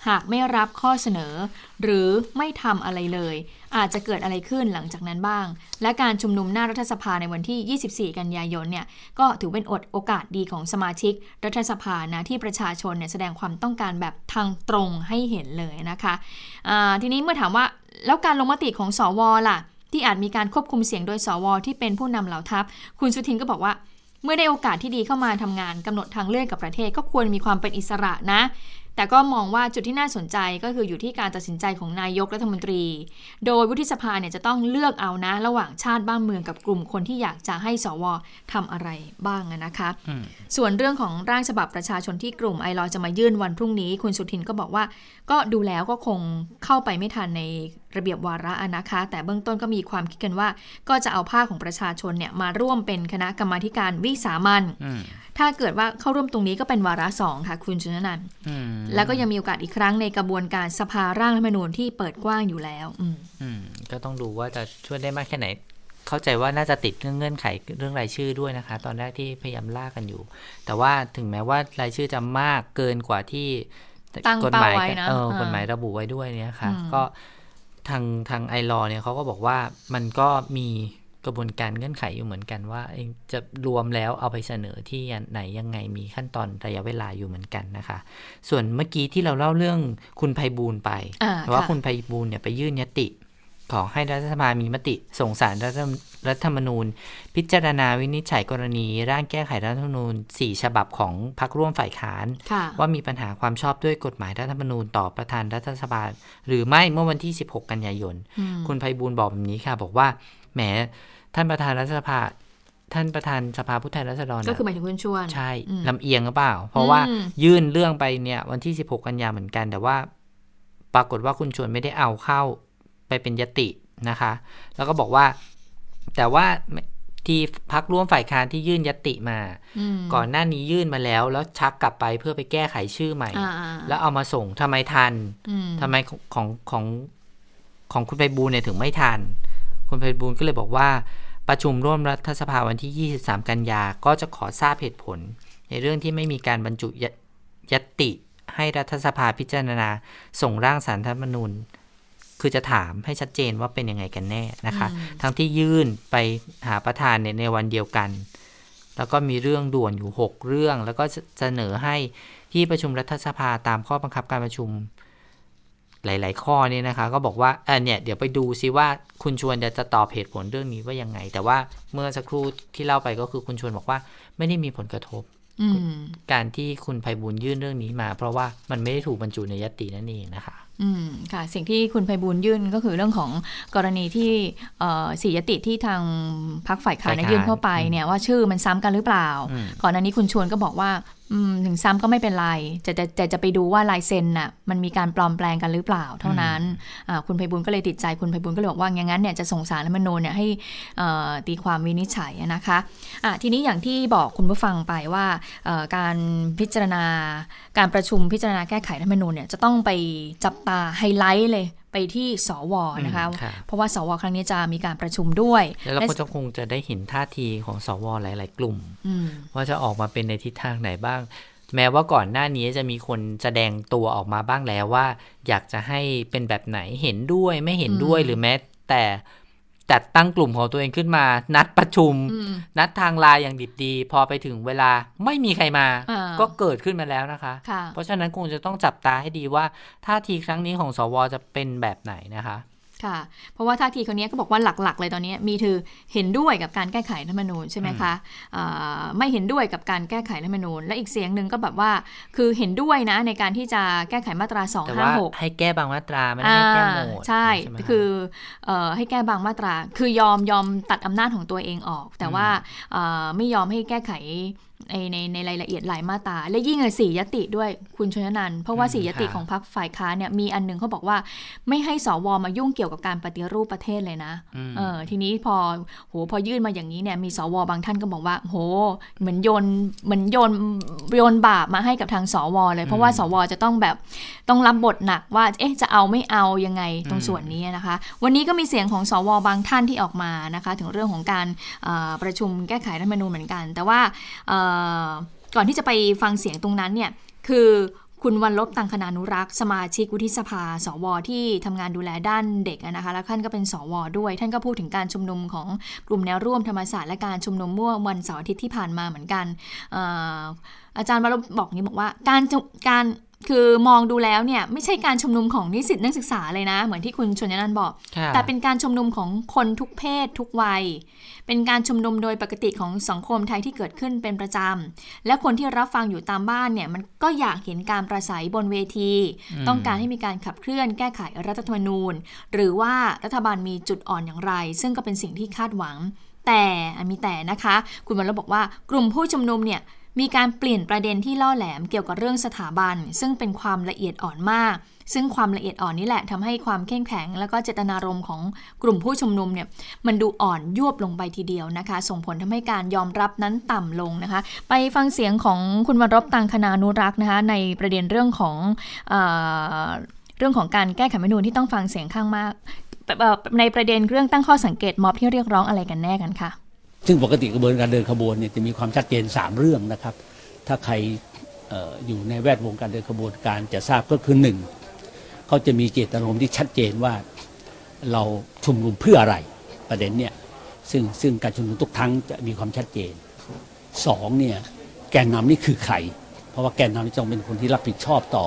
หากไม่รับข้อเสนอ หรือไม่ทำอะไรเลย อาจจะเกิดอะไรขึ้นหลังจากนั้นบ้าง และการชุมนุมหน้ารัฐสภาในวันที่ 24 กันยายนเนี่ยก็ถือเป็นอดโอกาสดีของสมาชิก รัฐสภานะที่ประชาชนเนี่ยแสดงความต้องการแบบทางตรงให้เห็นเลยนะคะะทีนี้เมื่อถามว่าแล้วการลงมติของสวล่ะ ที่อาจมีการควบคุมเสียงโดยสวที่เป็นผู้นำเหล่าทัพ คุณสุทินก็บอกว่า เมื่อได้โอกาสที่ดีเข้ามาทำงานกำหนดทางเลือกกับประเทศ ก็ควรมีความเป็นอิสระนะ แต่ก็มองว่าจุดที่น่าสนใจก็คืออยู่ที่การตัดสินใจของนายกรัฐมนตรี โดยวุฒิสภาเนี่ยจะต้องเลือกเอานะ ระหว่างชาติบ้านเมืองกับกลุ่มคนที่อยากจะให้สวทำอะไรบ้างนะคะ ส่วนเรื่องของร่างฉบับประชาชนที่กลุ่มไอรอจะมายื่นวันพรุ่งนี้ คุณสุทินก็บอกว่า ก็ดูแล้วก็คงเข้าไปไม่ทันใน ระเบียบวาระนะคะ แต่เบื้องต้นก็มีความคิดกันว่า ก็จะเอาภาคของประชาชนเนี่ยมาร่วมเป็นคณะกรรมาการวิสามันถ้าเกิดว่าเข้าร่วมตรงนี้ก็เป็นวาระสองค่ะ คุณชุนนันแล้วก็ยังมีโอกาสอีกครั้งในกระบวนการสภาร่างรัฐมนูญที่เปิดกว้างอยู่แล้วอืมก็ต้องดูว่าจะช่วยได้มากแค่ไหน เข้าใจว่าน่าจะติดเรื่องเงื่อนไขเรื่องรายชื่อด้วยนะคะ ตอนแรกที่พยายามล่ากันอยู่ แต่ว่าถึงแม้ว่ารายชื่อจะมากเกินกว่าที่ตั้งกฎเป้าหมายไว้นะเอออ่ากฎหมายระบุไว้ด้วยเนี่ยค่ะอืมก็ ทางทางไอรอเนี่ยเขาก็บอกว่ามันก็มีกระบวนการเงื่อนไขอยู่เหมือนกันว่าเองจะรวมแล้วเอาไปเสนอที่ไหนยังไงมีขั้นตอนระยะเวลาอยู่เหมือนกันนะคะ ส่วนเมื่อกี้ที่เราเล่าเรื่องคุณไพบูลย์ไปอ่าว่าค่ะคุณไพบูลย์เนี่ยไปยื่นยติ ขอให้รัฐสภามีมติส่งสารรัฐรัฐธรรมนูญ พิจารณาวินิจฉัยกรณี ร่างแก้ไขรัฐธรรมนูญ 4 ฉบับของพรรคร่วมฝ่ายค้านค่ะว่ามีปัญหาความชอบด้วยกฎหมายรัฐธรรมนูญต่อประธานรัฐสภาหรือไม่เมื่อวันที่ 16 กันยายนอืมคุณไพบูลย์บอกแบบนี้ค่ะ บอกว่าแหมท่านประธานรัฐสภาท่านประธานสภาผู้แทนราษฎรก็น่ะคือหมายถึงคุณชวนใช่อืมลำเอียงหรือเปล่า เพราะว่าอืมยื่นเรื่องไปเนี่ย วันที่ 16 กันยาเหมือนกัน แต่ว่า ปรากฏว่าคุณชวนไม่ได้เอาเข้า ไปเป็นยตินะคะ แล้วก็บอกว่า แต่ว่าที่พักร่วมฝ่ายค้านที่ยื่นยติมาอืมก่อนหน้านี้ยื่นมาแล้ว แล้วชักกลับไปเพื่อไปแก้ไขชื่อใหม่อ่าๆแล้วเอามาส่งทำไมทันอืมทำไมของของของของคุณไพบูลย์เนี่ยถึงไม่ทัน คุณไพบูลย์ก็เลยบอกว่าประชุมร่วมรัฐสภาวันที่ 23 กันยา ก็จะขอทราบเหตุผล ในเรื่องที่ไม่มีการบรรจุยยติให้รัฐสภาพิจารณา ส่งร่างสารรัฐธรรมนูญ คือจะถามให้ชัดเจนว่าเป็นยังไงกันแน่นะคะ ทั้งที่ยื่นไปหาประธานเนี่ยในวันเดียวกัน แล้วก็มีเรื่องด่วนอยู่ 6 เรื่อง แล้วก็เสนอให้ที่ประชุมรัฐสภาตามข้อบังคับการประชุมหลาย ๆ ข้อเนี่ยนะคะ ก็บอกว่าเออเนี่ยเดี๋ยวไปดูซิว่าคุณชวนจะจะตอบเหตุผลเรื่องนี้ว่ายังไง แต่ว่าเมื่อสักครู่ที่เล่าไปก็คือคุณชวนบอกว่าไม่ได้มีผลกระทบอืมการที่คุณไพบูลย์ยื่นเรื่องนี้มา เพราะว่ามันไม่ได้ถูกบรรจุในยตินั่นเองนะคะ อืมค่ะสิ่งที่คุณไพบูลย์ยื่นก็คือเรื่องของกรณีที่เอ่อสี่ยติที่ทางพักฝ่ายค้านเนี่ยฝ่ายค้านยื่นเข้าไปเนี่ยว่าชื่อมันซ้ำกันหรือเปล่าอืมก่อนหน้านี้คุณชวนก็บอกว่าอืมถึงซ้ำก็ไม่เป็นไรจะจะจะจะไปดูว่าลายเซ็นน่ะมันมีการปลอมแปลงกันหรือเปล่าเท่านั้นอ่าคุณไพบูลย์ก็เลยติดใจคุณไพบูลย์ก็เลยบอกว่าอย่างนั้นเนี่ยจะส่งสารรัฐธรรมนูญเนี่ยให้เอ่อตีความวินิจฉัยนะคะอะทีนี้อย่างที่บอกคุณผู้ฟังไปว่าเอ่อการพิจารณาการประชุมพิจารณาแก้ไขรัฐธรรมนูญเนี่ยจะต้องไปจับตาไฮไลท์เลย ไปที่สวนะคะอืมค่ะเพราะว่าสวครั้งนี้จะมีการประชุมด้วย แล้วเราก็และจะคงจะได้เห็นท่าทีของสวหลาย ๆ กลุ่มอืมว่าจะออกมาเป็นในทิศทางไหนบ้าง แม้ว่าก่อนหน้านี้จะมีคนแสดงตัวออกมาบ้างแล้วว่า อยากจะให้เป็นแบบไหนเห็นด้วยไม่เห็นด้วยอืมหรือแม้แต่จัดตั้งกลุ่มของตัวเองขึ้นมา นัดประชุมอืมนัดทางไลายอย่างดิบดี พอไปถึงเวลาไม่มีใครมา อ่า ก็เกิดขึ้นมาแล้วนะคะค่ะเพราะฉะนั้นคงจะต้องจับตาให้ดีว่าท่าทีครั้งนี้ของสวจะเป็นแบบไหนนะคะค่ะ เพราะว่าท่าทีคนนี้ก็บอกว่าหลักๆ เลยตอนนี้มีถือเห็นด้วยกับการแก้ไขรัฐธรรมนูญใช่ไหมคะอ่าไม่เห็นด้วยกับการแก้ไขรัฐธรรมนูญ และอีกเสียงหนึ่งก็แบบว่าคือเห็นด้วยนะในการที่จะแก้ไขมาตราแต่ว่า256 ให้แก้บางมาตราไม่ได้ให้แก้หมดอ่าใช่ไหมะคือเอ่อให้แก้บางมาตรา คือยอมยอมตัดอำนาจของตัวเองออก แต่ว่าเอ่อไม่ยอมให้แก้ไข ในในในรายละเอียดหลายมาตราและยิ่งเลยสี่ยติด้วยคุณชนนันท์เพราะว่าอืมสี่ยติค่ะของพรรคฝ่ายค้านเนี่ยมีอันหนึงเขาบอกว่าไม่ให้สวมายุ่งเกี่ยวกับการปฏิรูปประเทศเลยนะอืมเออทีนี้พอโหพอยื่นมาอย่างนี้เนี่ยมีสวบางท่านก็บอกว่าโหเหมือนโยนเหมือนโยนโยนบาปมาให้กับทางสวเลยเพราะว่าสวจะต้องแบบต้องรับบทหนักว่าเอ๊ะจะเอาไม่เอายังไงตรงส่วนนี้นะคะ วันนี้ก็มีเสียงของสวบางท่านที่ออกมานะคะ ถึงเรื่องของการเอ่อประชุมแก้ไขรัฐธรรมนูญเหมือนกัน แต่ว่าเอ่อก่อนที่จะไปฟังเสียงตรงนั้นเนี่ยคือคุณวันลบตังคณานุรักษ์สมาชิกวุฒิสภา สว ที่ทำงานดูแลด้านเด็กนะคะ แล้วท่านก็เป็นสว ด้วย ท่านก็พูดถึงการชุมนุมของกลุ่มแนวร่วมธรรมศาสตร์และการชุมนุมเมื่อวันเสาร์อาทิตย์ที่ผ่านมาเหมือนกัน อาจารย์วันลบบอกนี้บอกว่าการการ คือมองดูแล้วเนี่ยไม่ใช่การชุมนุมของนิสิตนักศึกษาเลยนะ เหมือนที่คุณชนยนันท์บอกค่ะแต่เป็นการชุมนุมของคนทุกเพศทุกวัย เป็นการชุมนุมโดยปกติของสังคมไทยที่เกิดขึ้นเป็นประจำ และคนที่รับฟังอยู่ตามบ้านเนี่ยมันก็อยากเห็นการประสัยบนเวที ต้องการให้มีการขับเคลื่อนแก้ไขรัฐธรรมนูญ หรือว่ารัฐบาลมีจุดอ่อนอย่างไร ซึ่งก็เป็นสิ่งที่คาดหวัง แต่อะมีแต่นะคะ คุณวันลบบอกว่ากลุ่มผู้ชุมนุมเนี่ย มีการเปลี่ยนประเด็นที่ล่อแหลมเกี่ยวกับเรื่องสถาบัน ซึ่งเป็นความละเอียดอ่อนมาก ซึ่งความละเอียดอ่อนนี่แหละทำให้ความเข้มแข็ง แล้วก็เจตนารมณ์ของกลุ่มผู้ชุมนุมเนี่ยมันดูอ่อนยวบลงไปทีเดียวนะคะ ส่งผลทำให้การยอมรับนั้นต่ำลงนะคะ ไปฟังเสียงของคุณวรบตังคณานุรักษ์นะคะในประเด็นเรื่องของเออเรื่องของการแก้ไขมนูญที่ต้องฟังเสียงข้างมากในประเด็นเรื่องตั้งข้อสังเกตม็อบที่เรียกร้องอะไรกันแน่กันค่ะ ซึ่งปกติกระบวนการเดินขบวนเนี่ยจะมีความชัดเจน 3 เรื่องนะครับ ถ้าใครอออยู่ในแวดวงการเดินขบวนการจะทราบก็คือหนึ่งเขาจะมีเจตนารมณ์ที่ชัดเจนว่าเราชุมนุมเพื่ออะไรประเด็นเนี่ยซึ่งซึ่งการชุมนุมทุกครั้งจะมีความชัดเจนสองเนี่ยแกนนำนี่คือใคร เพราะว่าแกนนำนี่ต้องเป็นคนที่รับผิดชอบต่อ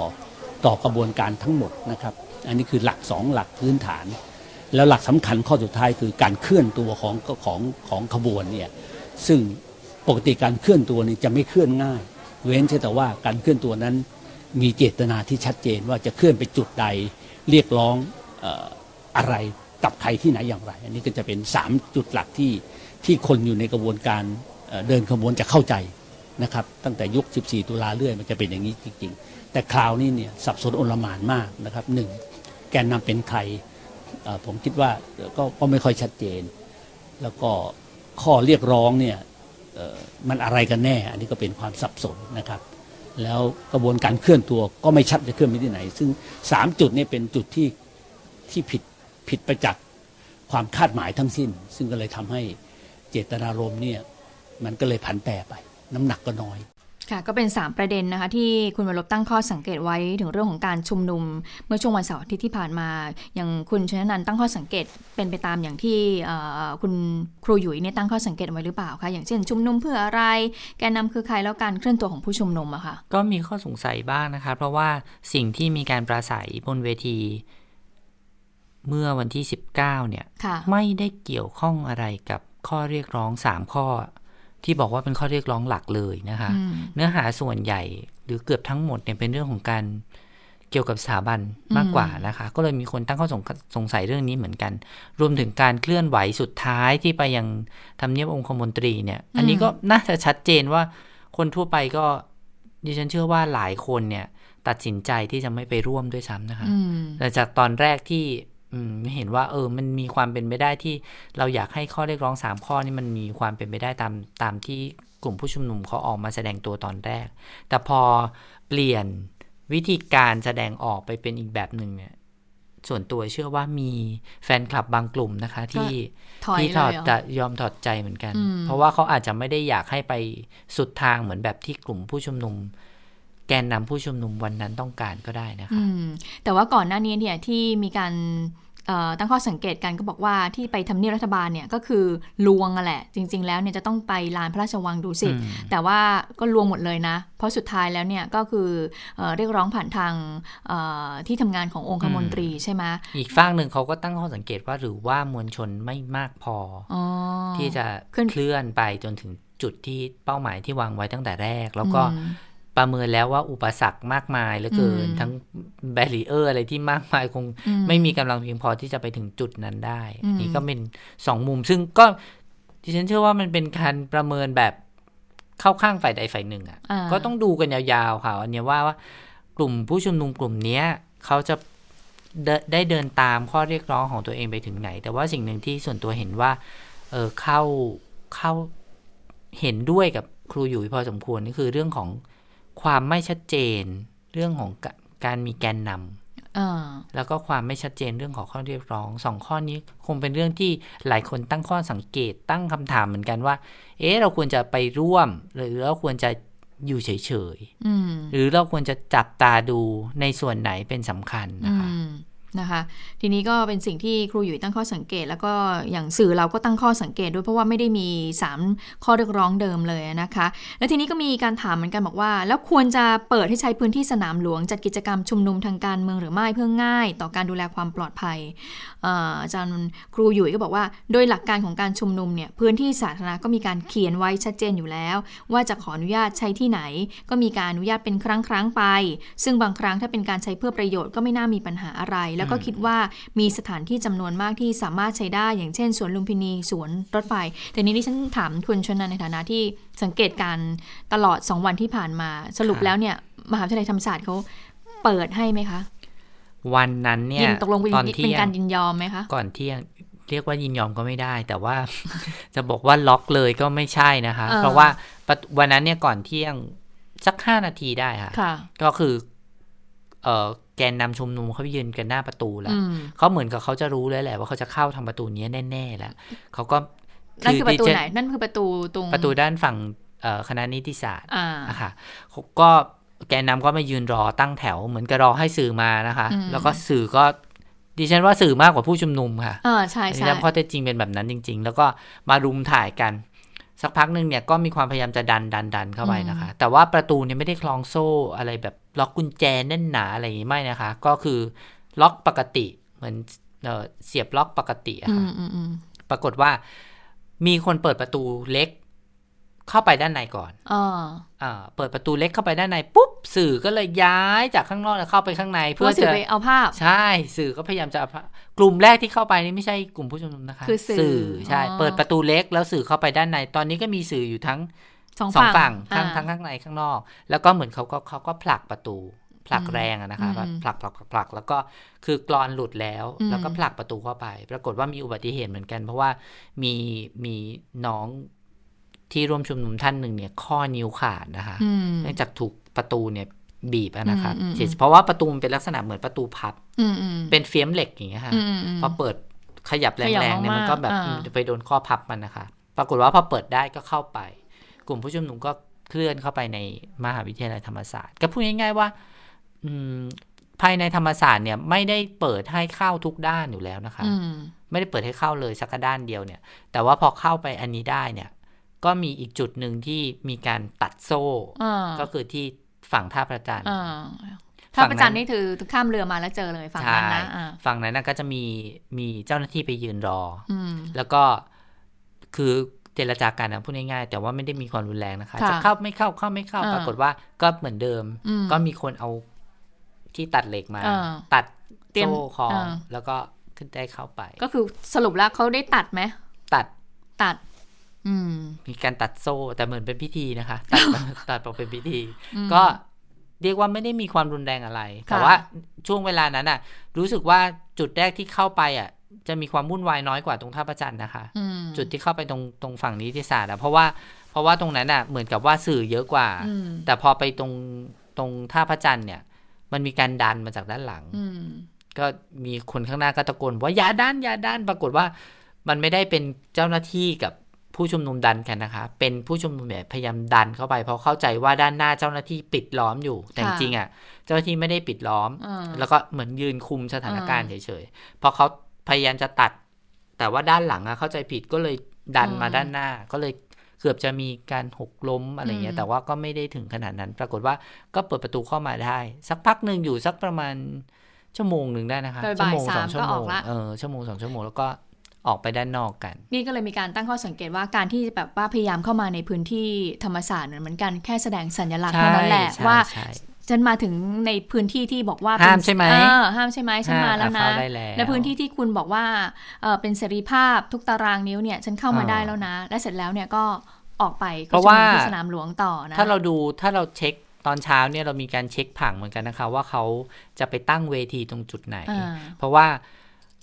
ต่อกระบวนการทั้งหมดนะครับ อันนี้คือหลักสองหลักพื้นฐาน แล้วหลักสำคัญข้อสุดท้ายคือการเคลื่อนตัวของของของขบวนเนี่ยซึ่งปกติการเคลื่อนตัวนี่จะไม่เคลื่อนง่าย เว้นแต่ว่าการเคลื่อนตัวนั้นมีเจตนาที่ชัดเจนว่าจะเคลื่อนไปจุดใดเรียกร้องอะไรกับใครที่ไหนอย่างไร อันนี้ก็จะเป็น 3 จุดหลักที่ที่คนอยู่ในกระบวนการเดินขบวนจะเข้าใจนะครับ ตั้งแต่ยุค 14 ตุลาเรื่อยมันจะเป็นอย่างนี้จริง ๆ แต่คราวนี้เนี่ยสับสนโอลหมานมากนะครับหนึ่งแกนนำเป็นใคร ผมคิดว่าก็ก็ไม่ค่อยชัดเจน แล้วก็ข้อเรียกร้องเนี่ยมันอะไรกันแน่ อันนี้ก็เป็นความสับสนนะครับ แล้วกระบวนการเคลื่อนตัวก็ไม่ชัดจะเคลื่อนไปที่ไหน ซึ่งสามจุดนี้เป็นจุดที่ที่ผิดผิดไปจากความคาดหมายทั้งสิ้น ซึ่งก็เลยทำให้เจตนารมณ์เนี่ยมันก็เลยผันแปรไป น้ำหนักก็น้อย ค่ะก็เป็น 3 ประเด็นนะคะที่คุณวรบตั้งข้อสังเกตไว้ถึงเรื่องของการชุมนุม เมื่อช่วงวันเสาร์อาทิตย์ที่ผ่านมา อย่างคุณชนะนันท์ตั้งข้อสังเกตเป็นไปตามอย่างที่เอ่อคุณครูหยุยเนี่ยตั้งข้อสังเกตไว้หรือเปล่าคะอย่างเช่น ชุมนุมเพื่ออะไร แกนนำคือใครแล้วการเคลื่อนตัวของผู้ชุมนุมอะค่ะก็มีข้อสงสัยบ้างนะคะเพราะว่าสิ่งที่มีการปราศัยบนเวที เมื่อวันที่ 19เนี่ยค่ะไม่ได้เกี่ยวข้องอะไรกับข้อเรียกร้อง 3 ข้อ ที่บอกว่าเป็นข้อเรียกร้องหลักเลยนะคะอืมเนื้อหาส่วนใหญ่หรือเกือบทั้งหมดเนี่ยเป็นเรื่องของการเกี่ยวกับสถาบันมากกว่านะคะ ก็เลยมีคนตั้งข้อสงสงสัยเรื่องนี้เหมือนกัน รวมถึงการเคลื่อนไหวสุดท้ายที่ไปยังทำเนียบองคมนตรีเนี่ย อันนี้ก็น่าจะชัดเจนว่าคนทั่วไปก็ดิฉันเชื่อว่าหลายคนเนี่ย ตัดสินใจที่จะไม่ไปร่วมด้วยซ้ำนะคะอืมแต่จากตอนแรกที่อืม เห็นว่าเออมันมีความเป็นไปได้ที่เราอยากให้ข้อเรียกร้องสามข้อนี่มันมีความเป็นไปได้ตามตามที่กลุ่มผู้ชุมนุมเขาออกมาแสดงตัวตอนแรก แต่พอเปลี่ยนวิธีการแสดงออกไปเป็นอีกแบบหนึ่งเนี่ยส่วนตัวเชื่อว่ามีแฟนคลับบางกลุ่มนะคะ ที่ถอยที่ถอดเลยเหรอจะยอมถอดใจเหมือนกันอืมเพราะว่าเขาอาจจะไม่ได้อยากให้ไปสุดทางเหมือนแบบที่กลุ่มผู้ชุมนุมแกนนำผู้ชุมนุมวันนั้นต้องการก็ได้นะคะอืมแต่ว่าก่อนหน้านี้เนี่ยที่มีการเอ่อ ตั้งข้อสังเกตกันก็บอกว่าที่ไปทำเนียบรัฐบาลเนี่ยก็คือลวงอะแหละ จริง ๆ แล้วเนี่ยจะต้องไปลานพระราชวังดูสิตอืมแต่ว่าก็ลวงหมดเลยนะ เพราะสุดท้ายแล้วเนี่ยก็คือเอ่อเรียกร้องผ่านทางเอ่อที่ทำงานขององคมนตรีใช่ไหมอีกฝั่งหนึ่งเขาก็ตั้งข้อสังเกตว่าหรือว่ามวลชนไม่มากพอออ๋อที่จะขึ้นเคลื่อนไปจนถึงจุดที่เป้าหมายที่วางไว้ตั้งแต่แรก แล้วก็อืม ประเมินแล้วว่าอุปสรรคมากมายเหลือเกินอืมทั้งแบรีเออร์อะไรที่มากมายคงอืมไม่มีกำลังเพียงพอที่จะไปถึงจุดนั้นได้อืมนี่ก็เป็นสองมุม ซึ่งก็ดิฉันเชื่อว่ามันเป็นการประเมินแบบเข้าข้างฝ่ายใดฝ่ายหนึ่งอะอ่าก็ต้องดูกันยาวๆค่ะอันเนี้ยว่าว่ากลุ่มผู้ชุมนุมกลุ่มเนี้ยเขาจะเดได้เดินตามข้อเรียกร้องของตัวเองไปถึงไหน แต่ว่าสิ่งหนึ่งที่ส่วนตัวเห็นว่า เออเข้าเข้าเห็นด้วยกับครูอยู่พอสมควรนี่คือเรื่องของ ความไม่ชัดเจนเรื่องของกะการมีแกนนำอ่าแล้วก็ความไม่ชัดเจนเรื่องของข้อเรียกร้องสองข้อนี้คงเป็นเรื่องที่หลายคนตั้งข้อสังเกตตั้งคำถามเหมือนกันว่า เอ๊ะเราควรจะไปร่วม หรือเราควรจะอยู่เฉยอืมๆหรือเราควรจะจับตาดูในส่วนไหนเป็นสำคัญนะคะอืม นะคะ ทีนี้ก็เป็นสิ่งที่ครูหยุยตั้งข้อสังเกต แล้วก็อย่างสื่อเราก็ตั้งข้อสังเกตด้วยเพราะว่าไม่ได้มี 3 ข้อเรียกร้องเดิมเลยนะคะ และทีนี้ก็มีการถามเหมือนกันบอกว่า แล้วควรจะเปิดให้ใช้พื้นที่สนามหลวงจัดกิจกรรมชุมนุมทางการเมืองหรือไม่เพื่อง่าย ต่อการดูแลความปลอดภัยอาจารย์ครูหยุยก็บอกว่า โดยหลักการของการชุมนุมเนี่ยพื้นที่สาธารณะก็มีการเขียนไว้ชัดเจนอยู่แล้ว ว่าจะขออนุญาตใช้ที่ไหน ก็มีการอนุญาตเป็นครั้งครั้งไป ซึ่งบางครั้งถ้าเป็นการใช้เพื่อประโยชน์ก็ไม่น่ามีปัญหาอะไรแล้วก็คิดว่ามีสถานที่จำนวนมากที่สามารถใช้ได้ อย่างเช่นสวนลุมพินีสวนรถไฟ แต่นี้ดิฉันถามคุณชนนันในฐานะที่สังเกตการณ์ตลอด 2 วันที่ผ่านมา สรุปครับแล้วเนี่ยมหาวิทยาลัยธรรมศาสตร์เขาเปิดให้ไหมคะ วันนั้นเนี่ยิยนตกลงเป็นตอนเป็นเที่ยกางรยินยอมไหมคะ ก่อนเที่ยงเรียกว่ายินยอมก็ไม่ได้ แต่ว่าจะบอกว่าล็อกเลยก็ไม่ใช่นะคะเออเพราะว่าประตูวันนั้นเนี่ยก่อนเที่ยงสักห้านาทีได้ค่ะค่ะก็คือ เอ่อ แกนนำชุมนุมเขาไปยืนกันหน้าประตูแล้วอืมเขาเหมือนกับเขาจะรู้แล้วแหละว่าเขาจะเข้าทางประตูนี้แน่ๆแล้วเขาก็นั่นคือประตูดิฉัไหนนั่นคือประตูตรงประตูด้านฝั่งเอ่อคณะนิติศาสตร์อ่าอะค่ะเขาก็แกนนำก็มายืนรอตั้งแถว เหมือนกับรอให้สื่อมานะคะอืมแล้วก็สื่อก็ดิฉันว่าสื่อมากกว่าผู้ชุมนุมค่ะเออใช่อันนี้ใช่ตามข้อเท็จจริงเป็นแบบนั้นจริง ๆ แล้วก็มารุมถ่ายกัน สักพักหนึ่งเนี่ยก็มีความพยายามจะดันดันดันเข้าไปนะคะ แต่ว่าประตูเนี่ยไม่ได้คล้องโซ่อะไรแบบล็อกกุญแจแน่นหนาอะไรอย่างนี้ไม่นะคะ ก็คือล็อกปกติเหมือนเอ่อเสียบล็อกปกติอะอืค่ะมอืมอืมปรากฏว่ามีคนเปิดประตูเล็ก เข้าไปด้านในก่อนอ๋ออ่าเปิดประตูเล็กเข้าไปด้านในปุ๊บสื่อก็เลยย้ายจากข้างนอกเข้าไปข้างใน เพื่เพื่ออสื่อจะไปเอาภาพ ใช่ สื่อก็พยายามจะเอาพระกลุ่มแรกที่เข้าไปนี่ไม่ใช่กลุ่มผู้ชุมนุมนะคะคือสื่อใช่อ๋อเปิดประตูเล็กแล้วสื่อเข้าไปด้านใน ตอนนี้ก็มีสื่ออยู่ทั้งสองสองฝั่ฝั่งงทั้งอ่าทั้งข้างในข้างนอก แล้วก็เหมือนเขาก็เขาก็ผลักประตูผลักอืมแรงอะนะคะอืมแบบผลักผลักผลักผลักแล้วก็คือกรอนหลุดแล้วอืมแล้วก็ผลักประตูเข้าไป ปรากฏว่ามีอุบัติเหตุเหมือนกัน เพราะว่ามีมีน้อง ที่ร่วมชุมนุมท่านหนึ่งเนี่ย ข้อนิ้วขาดนะคะอืมเนื่องจากถูกประตูเนี่ยบีบอะนะครับอืมอืมเสียเพราะว่าประตูมันเป็นลักษณะเหมือนประตูพับอืมอืมเป็นเฟียมเหล็กอย่างเงี้ยค่ะอืมอืมพอเปิดขยับแขยับรงๆเนี่ยมันก็แบบมากๆอ่าอืมไปโดนข้อพับมันนะคะ ปรากฏว่าพอเปิดได้ก็เข้าไป กลุ่มผู้ชุมนุมก็เคลื่อนเข้าไปในมหาวิทยาลัยธรรมศาสตร์ ก็พูดง่ายๆว่าอืมภายในธรรมศาสตร์เนี่ยไม่ได้เปิดให้เข้าทุกด้านอยู่แล้วนะคะอืมไม่ได้เปิดให้เข้าเลยสักด้านเดียวเนี่ย แต่ว่าพอเข้าไปอันนี้ได้เนี่ย ก็มีอีกจุดหนึ่งที่มีการตัดโซ่อ่าก็คือที่ฝั่งท่าประจันทร์อ่าถ้าฝั่งนั้นประจันนี่คือข้ามเรือมาแล้วเจอเลยฝั่งนั้นนะใช่อ่าฝั่งนั้นนะก็จะมีมีเจ้าหน้าที่ไปยืนรออืมแล้วก็คือเจรจากันนะพูดง่ายๆแต่ว่าไม่ได้มีความรุนแรงนะคะค่ะจะเข้าไม่เข้าเข้าไม่เข้าอ่าปรากฏว่าก็เหมือนเดิมอืมก็มีคนเอาที่ตัดเหล็กมาอ่าตัดเตรียมโซ่คล้องอ่าแล้วก็ขึ้นได้เข้าไป ก็คือสรุปแล้วเขาได้ตัดไหมตัดตัดอื มมีการตัดโซ่ แต่เหมือนเป็นพิธีนะคะ ตัดตัดออกเป็นพิธีอืมก็เรียกว่าไม่ได้มีความรุนแรงอะไร แต่ค่ะว่าช่วงเวลานั้นอะ รู้สึกว่าจุดแรกที่เข้าไปอะ จะมีความวุ่นวายน้อยกว่าตรงท่าประจันทร์นะคะอืมจุดที่เข้าไปตรงตรงฝั่งนิติศาสตร์อะเพราะว่าเพราะว่าตรงนั้นอะเหมือนกับว่าสื่อเยอะกว่าอืมแต่พอไปตรงตรงท่าพระจันทร์เนี่ย มันมีการดันมาจากด้านหลังอืมก็มีคนข้างหน้าก็ตะโกนว่าอย่าดันอย่าดันปรากฏว่า มันไม่ได้เป็นเจ้าหน้าที่กับ ผู้ชุมนุมดันกันนะคะ เป็นผู้ชุมนุมแบบพยายามดันเข้าไป เพราะเข้าใจว่าด้านหน้าเจ้าหน้าที่ปิดล้อมอยู่ แต่จค่ะริงๆอะเจ้าหน้าที่ไม่ได้ปิดล้อมอ่าแล้วก็เหมือนยืนคุมสถานการณ์อ่าเฉยๆพอเขาพยายามจะตัด แต่ว่าด้านหลังอะเข้าใจผิดก็เลยดันมาอืมด้านหน้า ก็เลยเกือบจะมีการหกล้มอะไรเงี้อืยมแต่ว่าก็ไม่ได้ถึงขนาดนั้น ปรากฏว่าก็เปิดประตูเข้ามาได้ สักพักหนึ่งอยู่สักประมาณชั่วโมงหนึ่งได้นะคะโดยชั่วบ่ายโมงสาสอมงชั่ก็วโมอองกละเออชั่วโมงสองชั่วโมงแล้วก็ ออกไปด้านนอกกัน นี่ก็เลยมีการตั้งข้อสังเกตว่าการที่แบบว่าพยายามเข้ามาในพื้นที่ธรรมศาสตร์เหมือนกันแค่แสดงสัญลักษณ์เท่านั้นแหละใช่ว่าใช่ฉันมาถึงในพื้นที่ที่บอกว่าห้ามเป็นใช่ไหมเออห้ามใช่ไหมฉันมาแล้วนะเข้าได้แล้วในพื้นที่ที่คุณบอกว่าเออเป็นเสรีภาพทุกตารางนิ้วเนี่ยฉันเข้ามาอ่าได้แล้วนะ และเสร็จแล้วเนี่ยก็ออกไปเพราะว่าก็ชุมนุมที่สนามหลวงต่อนะถ้าเราดูถ้าเราเช็คตอนเช้าเนี่ยเรามีการเช็คผังเหมือนกันนะคะ ว่าเขาจะไปตั้งเวทีตรงจุดไหนอ่าเพราะว่า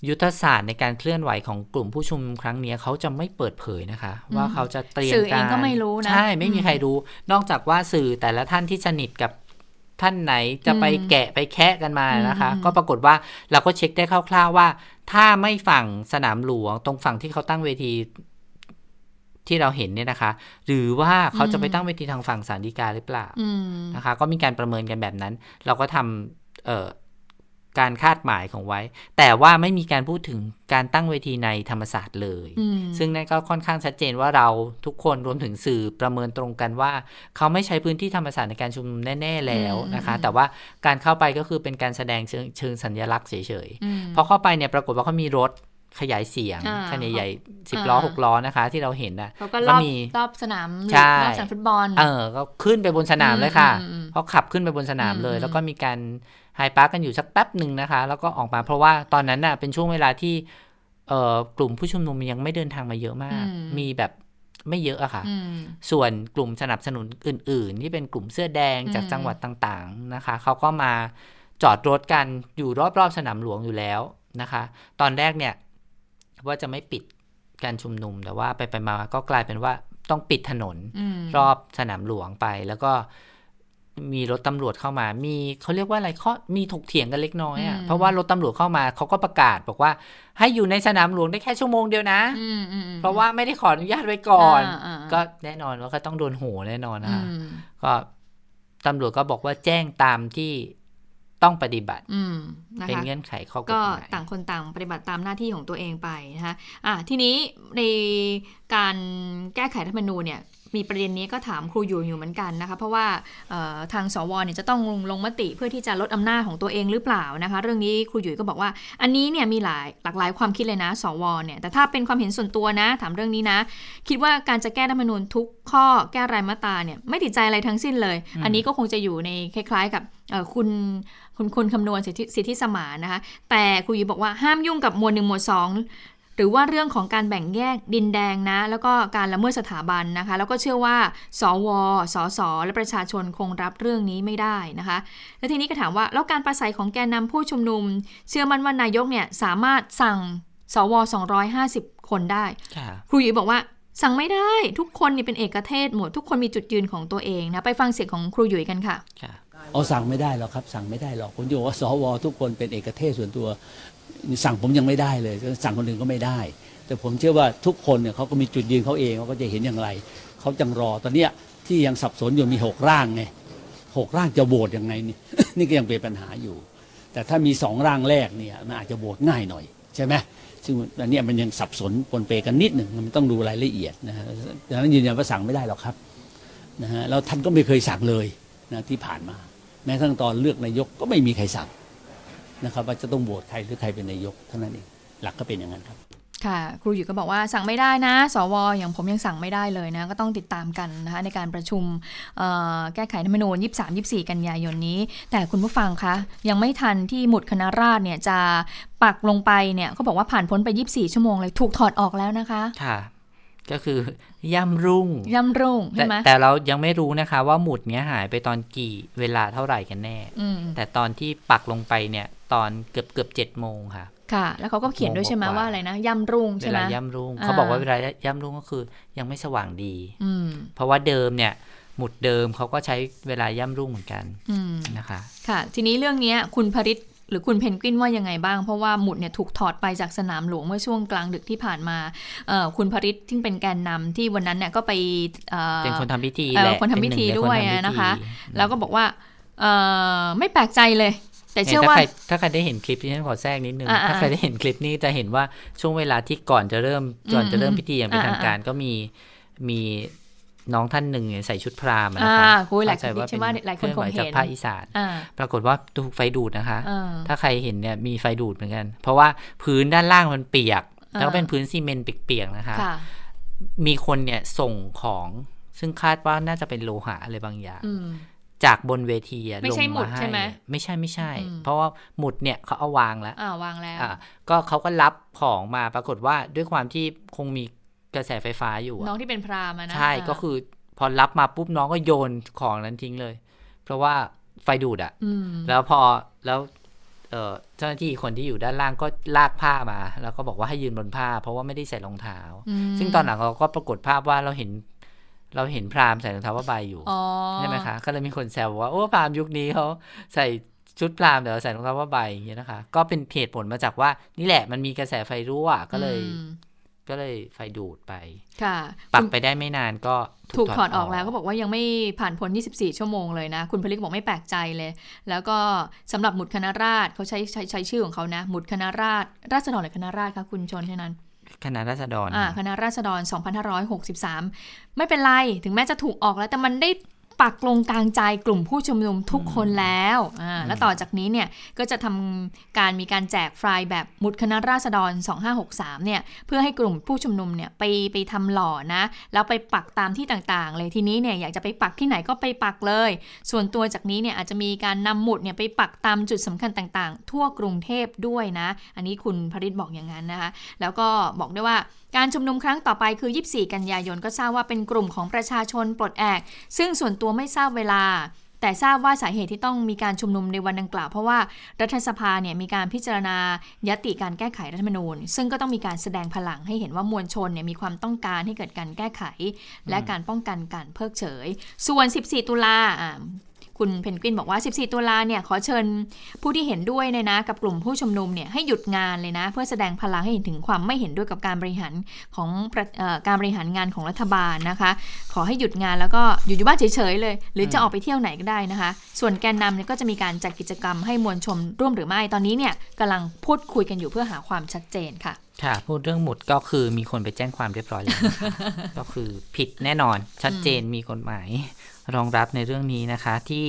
ยุทธศาสตร์ในการเคลื่อนไหวของกลุ่มผู้ชุมนุมครั้งเนี้ยเขาจะไม่เปิดเผยนะคะ ว่าเขาจะเตรียมสื่อเองการก็ไม่รู้นะใช่ไม่มีอืมใครรู้ นอกจากว่าสื่อแต่ละท่านที่สนิทกับท่านไหนจะไปอืมแกะไปแคะกันมานะคะอืมก็ปรากฏว่าเราก็เช็คได้คร่าวๆว่า ถ้าไม่ฝั่งสนามหลวง ตรงฝั่งที่เขาตั้งเวทีที่เราเห็นเนี่ยนะคะ หรือว่าเขาจะไปตั้งเวทีทางฝั่งสารดีกาหรือเปล่าอืมนะคะ ก็มีการประเมินกันแบบนั้น เราก็ทำเอ่อ การคาดหมายของไว้ แต่ว่าไม่มีการพูดถึงการตั้งเวทีในธรรมศาสตร์เลยอืมซึ่งนั่นก็ค่อนข้างชัดเจนว่าเราทุกคนรวมถึงสื่อประเมินตรงกันว่า เขาไม่ใช้พื้นที่ธรรมศาสตร์ในการชุมนุมแน่ ๆ แล้วนะคะอืมแต่ว่าการเข้าไปก็คือเป็นการแสดงเชิงเชิงสัญลักษณ์เฉยอืมๆพอเข้าไปเนี่ยปรากฏว่าเขามีรถขยายเสียงอ่าคันใหญ่ๆสิบล้ออ่าหกล้อนะคะ ที่เราเห็นนะเขาก็รอบมีรอบสนามใช่รอบสนามฟุตบอล เออ ก็ขึ้นไปบนสนามเลยค่ะอืมอืมอืมเขาขับขึ้นไปบนสนามเลยอืมแล้วก็มีการ ไฮปาร์กกันอยู่สักแป๊บหนึ่งนะคะ แล้วก็ออกมาเพราะว่าตอนนั้นน่ะเป็นช่วงเวลาที่เอ่อกลุ่มผู้ชุมนุมยังไม่เดินทางมาเยอะมากอืมมีแบบไม่เยอะอะค่ะอืมส่วนกลุ่มสนับสนุนอื่น ๆ ที่เป็นกลุ่มเสื้อแดงจากอืมจังหวัดต่างๆนะคะ เขาก็มาจอดรถกันอยู่รอบๆสนามหลวงอยู่แล้วนะคะ ตอนแรกเนี่ยว่าจะไม่ปิดการชุมนุมแต่ว่าไปไปๆมาๆก็กลายเป็นว่าต้องปิดถนนอืมรอบสนามหลวงไปแล้วก็ มีรถตำรวจเข้ามา มีเขาเรียกว่าอะไรข้อมีถกเถียงกันเล็กน้อยอะ่ะอืมเพราะว่ารถตำรวจเข้ามาเขาก็ประกาศบอกว่า ให้อยู่ในสนามหลวงได้แค่ชั่วโมงเดียวนะอืมอืมอืมเพราะว่าไม่ได้ขออนุญาตไว้ก่อนอ่าอ่าก็แน่นอนว่าก็ต้องโดนโหแน่นอนนะคะอืมก็ตำรวจก็บอกว่าแจ้งตามที่ต้องปฏิบัติ อืมนะเป็นคะเงื่อนไขข้อกฎก็หมายต่างคนต่างปฏิบัติตามหน้าที่ของตัวเองไปนะคะอะทีนี้ในการแก้ไขรัฐธรรมนูญเนี่ย มีประเด็นนี้ก็ถามครูอยู่อยู่เหมือนกันนะคะ เพราะว่าเอ่อทางสวเนี่ยจะต้องลงลงมติเพื่อที่จะลดอำนาจของตัวเองหรือเปล่านะคะ เรื่องนี้ครูอยู่ก็บอกว่า อันนี้เนี่ยมีหลายหลากหลายความคิดเลยนะ สวเนี่ยแต่ถ้าเป็นความเห็นส่วนตัวนะ ถามเรื่องนี้นะ คิดว่าการจะแก้รัฐธรรมนูญทุกข้อแก้รายมาตราเนี่ยไม่ติดใจอะไรทั้งสิ้นเลย อันนี้ก็คงจะอยู่ในคล้ายๆกับเอ่อคุณคุณคุณคำนวณสิทธิสิทธิสมานนะคะ แต่ครูยุบอกว่าห้ามยุ่งกับหมวดหนึ่งหมวดสอง หรือว่าเรื่องของการแบ่งแยกดินแดงนะ แล้วก็การละเมิดสถาบันนะคะ แล้วก็เชื่อว่า สว สส และประชาชนคงรับเรื่องนี้ไม่ได้นะคะ แล้วทีนี้ก็ถามว่า แล้วการประสัยของแกนนำผู้ชุมนุม เชื่อมั่นว่านายกเนี่ยสามารถสั่งสว 250 คนได้ค่ะครูหยุยบอกว่าสั่งไม่ได้ทุกคนนี่เป็นเอกเทศหมด ทุกคนมีจุดยืนของตัวเองนะ ไปฟังเสียงของครูหยุยกันค่ะค่ะเอาสั่งไม่ได้หรอกครับ สั่งไม่ได้หรอกผมจะบอกว่าสวทุกคนเป็นเอกเทศส่วนตัว สั่งผมยังไม่ได้เลย สั่งคนอื่นก็ไม่ได้ แต่ผมเชื่อว่าทุกคนเนี่ยเขาก็มีจุดยืนเขาเองเขาก็จะเห็นอย่างไรเขาจังรอตอนเนี้ยที่ยังสับสนอยู่มีหกร่างไงหกร่างจะโหวตยังไงนี่นี่ก็ยังเป็นปัญหาอยู่ แต่ถ้ามีสองร่างแรกเนี่ยมันอาจจะโหวตง่ายหน่อยใช่ไหมซึ่งอันนี้มันยังสับสนปนเปกันนิดหนึ่งมันต้องดูรายละเอียดนะฮะดังนั้นยืนยันว่าสั่งไม่ได้หรอกครับนะฮะแล้วท่านก็ไม่เคยสั่งเลยนะที่ผ่านมา แม้กระทั่งตอนเลือกนายกก็ไม่มีใครสั่ง นะครับว่าจะต้องโหวตใครหรือใครเป็นนายกเท่านั้นเองหลักก็เป็นอย่างนั้นครับค่ะครูหยุยก็บอกว่าสั่งไม่ได้นะ สว อย่างผมยังสั่งไม่ได้เลยนะ ก็ต้องติดตามกันนะคะในการประชุมเอ่อแก้ไขรัฐธรรมนูญ 23-24 กันยายนนี้ แต่คุณผู้ฟังคะ ยังไม่ทันที่หมุดคณะราษฎรเนี่ยจะปักลงไปเนี่ยเขาบอกว่าผ่านพ้นไป 24 ชั่วโมงเลย ถูกถอดออกแล้วนะคะ ค่ะ ก็คือย่ำรุ่งย่ำรุ่งแต่ใช่ไหมแต่เรายังไม่รู้นะคะ ว่าหมุดเนี้ยหายไปตอนกี่เวลาเท่าไหร่กันแน่อืมแต่ตอนที่ปักลงไปเนี่ย ตอนเกือบเกือบเจ็ดโมงค่ะ ค่ะ แล้วเขาก็เขียนด้วยใช่ไหมโมงกว่าว่าอะไรนะย่ำรุ่งเวใช่ไหมลาย่ำรุ่งอ่าเขาบอกว่าเวลาย่ำรุ่งก็คือ ยังไม่สว่างดีอืมเพราะว่าเดิมเนี่ย หมุดเดิมเขาก็ใช้เวลาย่ำรุ่งเหมือนกันอืมนะคะ ค่ะ ทีนี้เรื่องเนี้ยคุณพริตหรือคุณเพนกวินว่ายังไงบ้าง เพราะว่าหมุดเนี่ยถูกถอดไปจากสนามหลวงเมื่อช่วงกลางดึกที่ผ่านมาเอ่อคุณพริตที่เป็นแกนนำที่วันนั้นเนี่ยก็ไปอ่อเป็นคนทำพิธีเอ่อแหละคนทำพิธีเป็หงในด้วยนทำพิธีนะคะ แล้วก็บอกว่าเอ่อไม่แปลกใจเลย แต่เนี่ยเชื่อถ้าว่าใครถ้าใครได้เห็นคลิปที่ฉันขอแทรกนิดนึงอ่าๆถ้าใครได้เห็นคลิปนี้จะเห็นว่าช่วงเวลาที่ก่อนจะเริ่มก่อนจะเริ่มอืมพิธีอย่างเป็นอ่าๆทางการก็มีมีน้องท่านหนึ่งเนี่ยใส่ชุดพราหมณ์อะอ่านะคะคุยหลายเข้ใจว่าใช่ไหมหลายคนคงลื่อไหวจากเห็นภาคอีสานอ่าปรากฏว่าถูกไฟดูดนะคะเออถ้าใครเห็นเนี่ยมีไฟดูดเหมือนกัน เพราะว่าพื้นด้านล่างมันเปียกอ่าแล้วก็เป็นพื้นซีเมนต์เปียกๆนะคะค่ะมีคนเนี่ยส่งของซึ่งคาดว่าน่าจะเป็นโลหะอะไรบางอย่างอืม จากบนเวทีอะไม่ใช่ลงหมุดาใช่ไหมไม่ใช่ไม่ใช่อืมเพราะว่าหมุดเนี่ยเขาเอาวางแล้วอ่าวางแล้วอ่าก็เขาก็รับของมาปรากฏว่าด้วยความที่คงมีกระแสไฟฟ้าอยู่น้องอะที่เป็นพราหมณ์อะนะใช่าก็คือพอรับมาปุ๊บน้องก็โยนของนั้นทิ้งเลย เพราะว่าไฟดูดอะอืมแล้วพอแล้วเอ่อเจ้าหน้าที่คนที่อยู่ด้านล่างก็ลากผ้ามา แล้วก็บอกว่าให้ยืนบนผ้า เพราะว่าไม่ได้ใส่รองเท้าอืมซึ่งตอนหลังเราก็ปรากฏภาพว่าเราเห็น เราเห็นพราหมณ์ใส่รองเท้าผ้าใบอยู่อ๋อใช่ไหมคะ ก็เลยมีคนแซวว่าโอ้พราหมณ์ยุคนี้เขาใส่ชุดพราหมณ์เดี๋ยวใส่รองเท้าผ้าใบอย่างเงี้ยนะคะ ก็เป็นเหตุผลมาจากว่า นี่แหละมันมีกระแสไฟรั่วก็เลยอืมก็เลยไฟดูดไป ค่ะ ปักไปได้ไม่นานก็ถูกถอดออกแล้วก็บอกว่ายังไม่ผ่านพ้น 24 ชั่วโมงเลยนะ คุณพลิกบอกไม่แปลกใจเลย แล้วก็สำหรับหมุดคณะราษฎรเขาใช้ใช้ใช้ชื่อของเขานะ หมุดคณะราษฎรราษฎรหรือคณะราษฎรคะคุณชนแค่นั้น คณะราษฎรอ่าคณะราษฎร 2563 ไม่เป็นไร ถึงแม้จะถูกออกแล้ว แต่มันได้ ปักลงกลางใจกลุ่มผู้ชุมนุมทุกคนแล้วอ่าแล้วต่อจากนี้เนี่ยก็จะทำการมีการแจกไฟล์แบบมุดคณะราษฎร 2563 เนี่ยเพื่อให้กลุ่มผู้ชุมนุมเนี่ยไปไปทำหล่อนะ แล้วไปปักตามที่ต่างๆ เลยทีนี้เนี่ยอยากจะไปปักที่ไหนก็ไปปักเลย ส่วนตัวจากนี้เนี่ยอาจจะมีการนำหมุดเนี่ยไปปักตามจุดสำคัญต่างๆ ทั่วกรุงเทพด้วยนะ อันนี้คุณพริตบอกอย่างนั้นนะคะแล้วก็บอกด้วยว่าการชุมนุมครั้งต่อไปคือ 24 กันยายนก็ทราบว่าเป็นกลุ่มของประชาชนปลดแอก ซึ่งส่วนตัวไม่ทราบเวลา แต่ทราบว่าสาเหตุที่ต้องมีการชุมนุมในวันดังกล่าว เพราะว่ารัฐสภาเนี่ยมีการพิจารณายติการแก้ไขรัฐธรรมนูญ ซึ่งก็ต้องมีการแสดงพลังให้เห็นว่ามวลชนเนี่ยมีความต้องการให้เกิดการแก้ไข และการป้องกันการเพิกเฉย ส่วน 14 ตุลาอ่า คุณเพนกวินบอกว่า 14 ตุลาเนี่ยขอเชิญผู้ที่เห็นด้วยเนี่ยนะกับกลุ่มผู้ชุมนุมเนี่ยให้หยุดงานเลยนะ เพื่อแสดงพลังให้เห็นถึงความไม่เห็นด้วยกับการบริหารของประเอ่อการบริหารงานของรัฐบาลนะคะ ขอให้หยุดงานแล้วก็อยู่อยู่บ้านเฉยๆเลย หรือจะออกไปเที่ยวไหนก็ได้นะคะ ส่วนแกนนำเนี่ยก็จะมีการจัดกิจกรรมให้มวลชนร่วมหรือไม่ตอนนี้เนี่ยกำลังพูดคุยกันอยู่เพื่อหาความชัดเจนค่ะค่ะพูดเรื่องหมุดก็คือมีคนไปแจ้งความเรียบร้อยแล้วนะคะก็คือผิดแน่นอนชัดเจนมีกฎหมาย รองรับในเรื่องนี้นะคะที่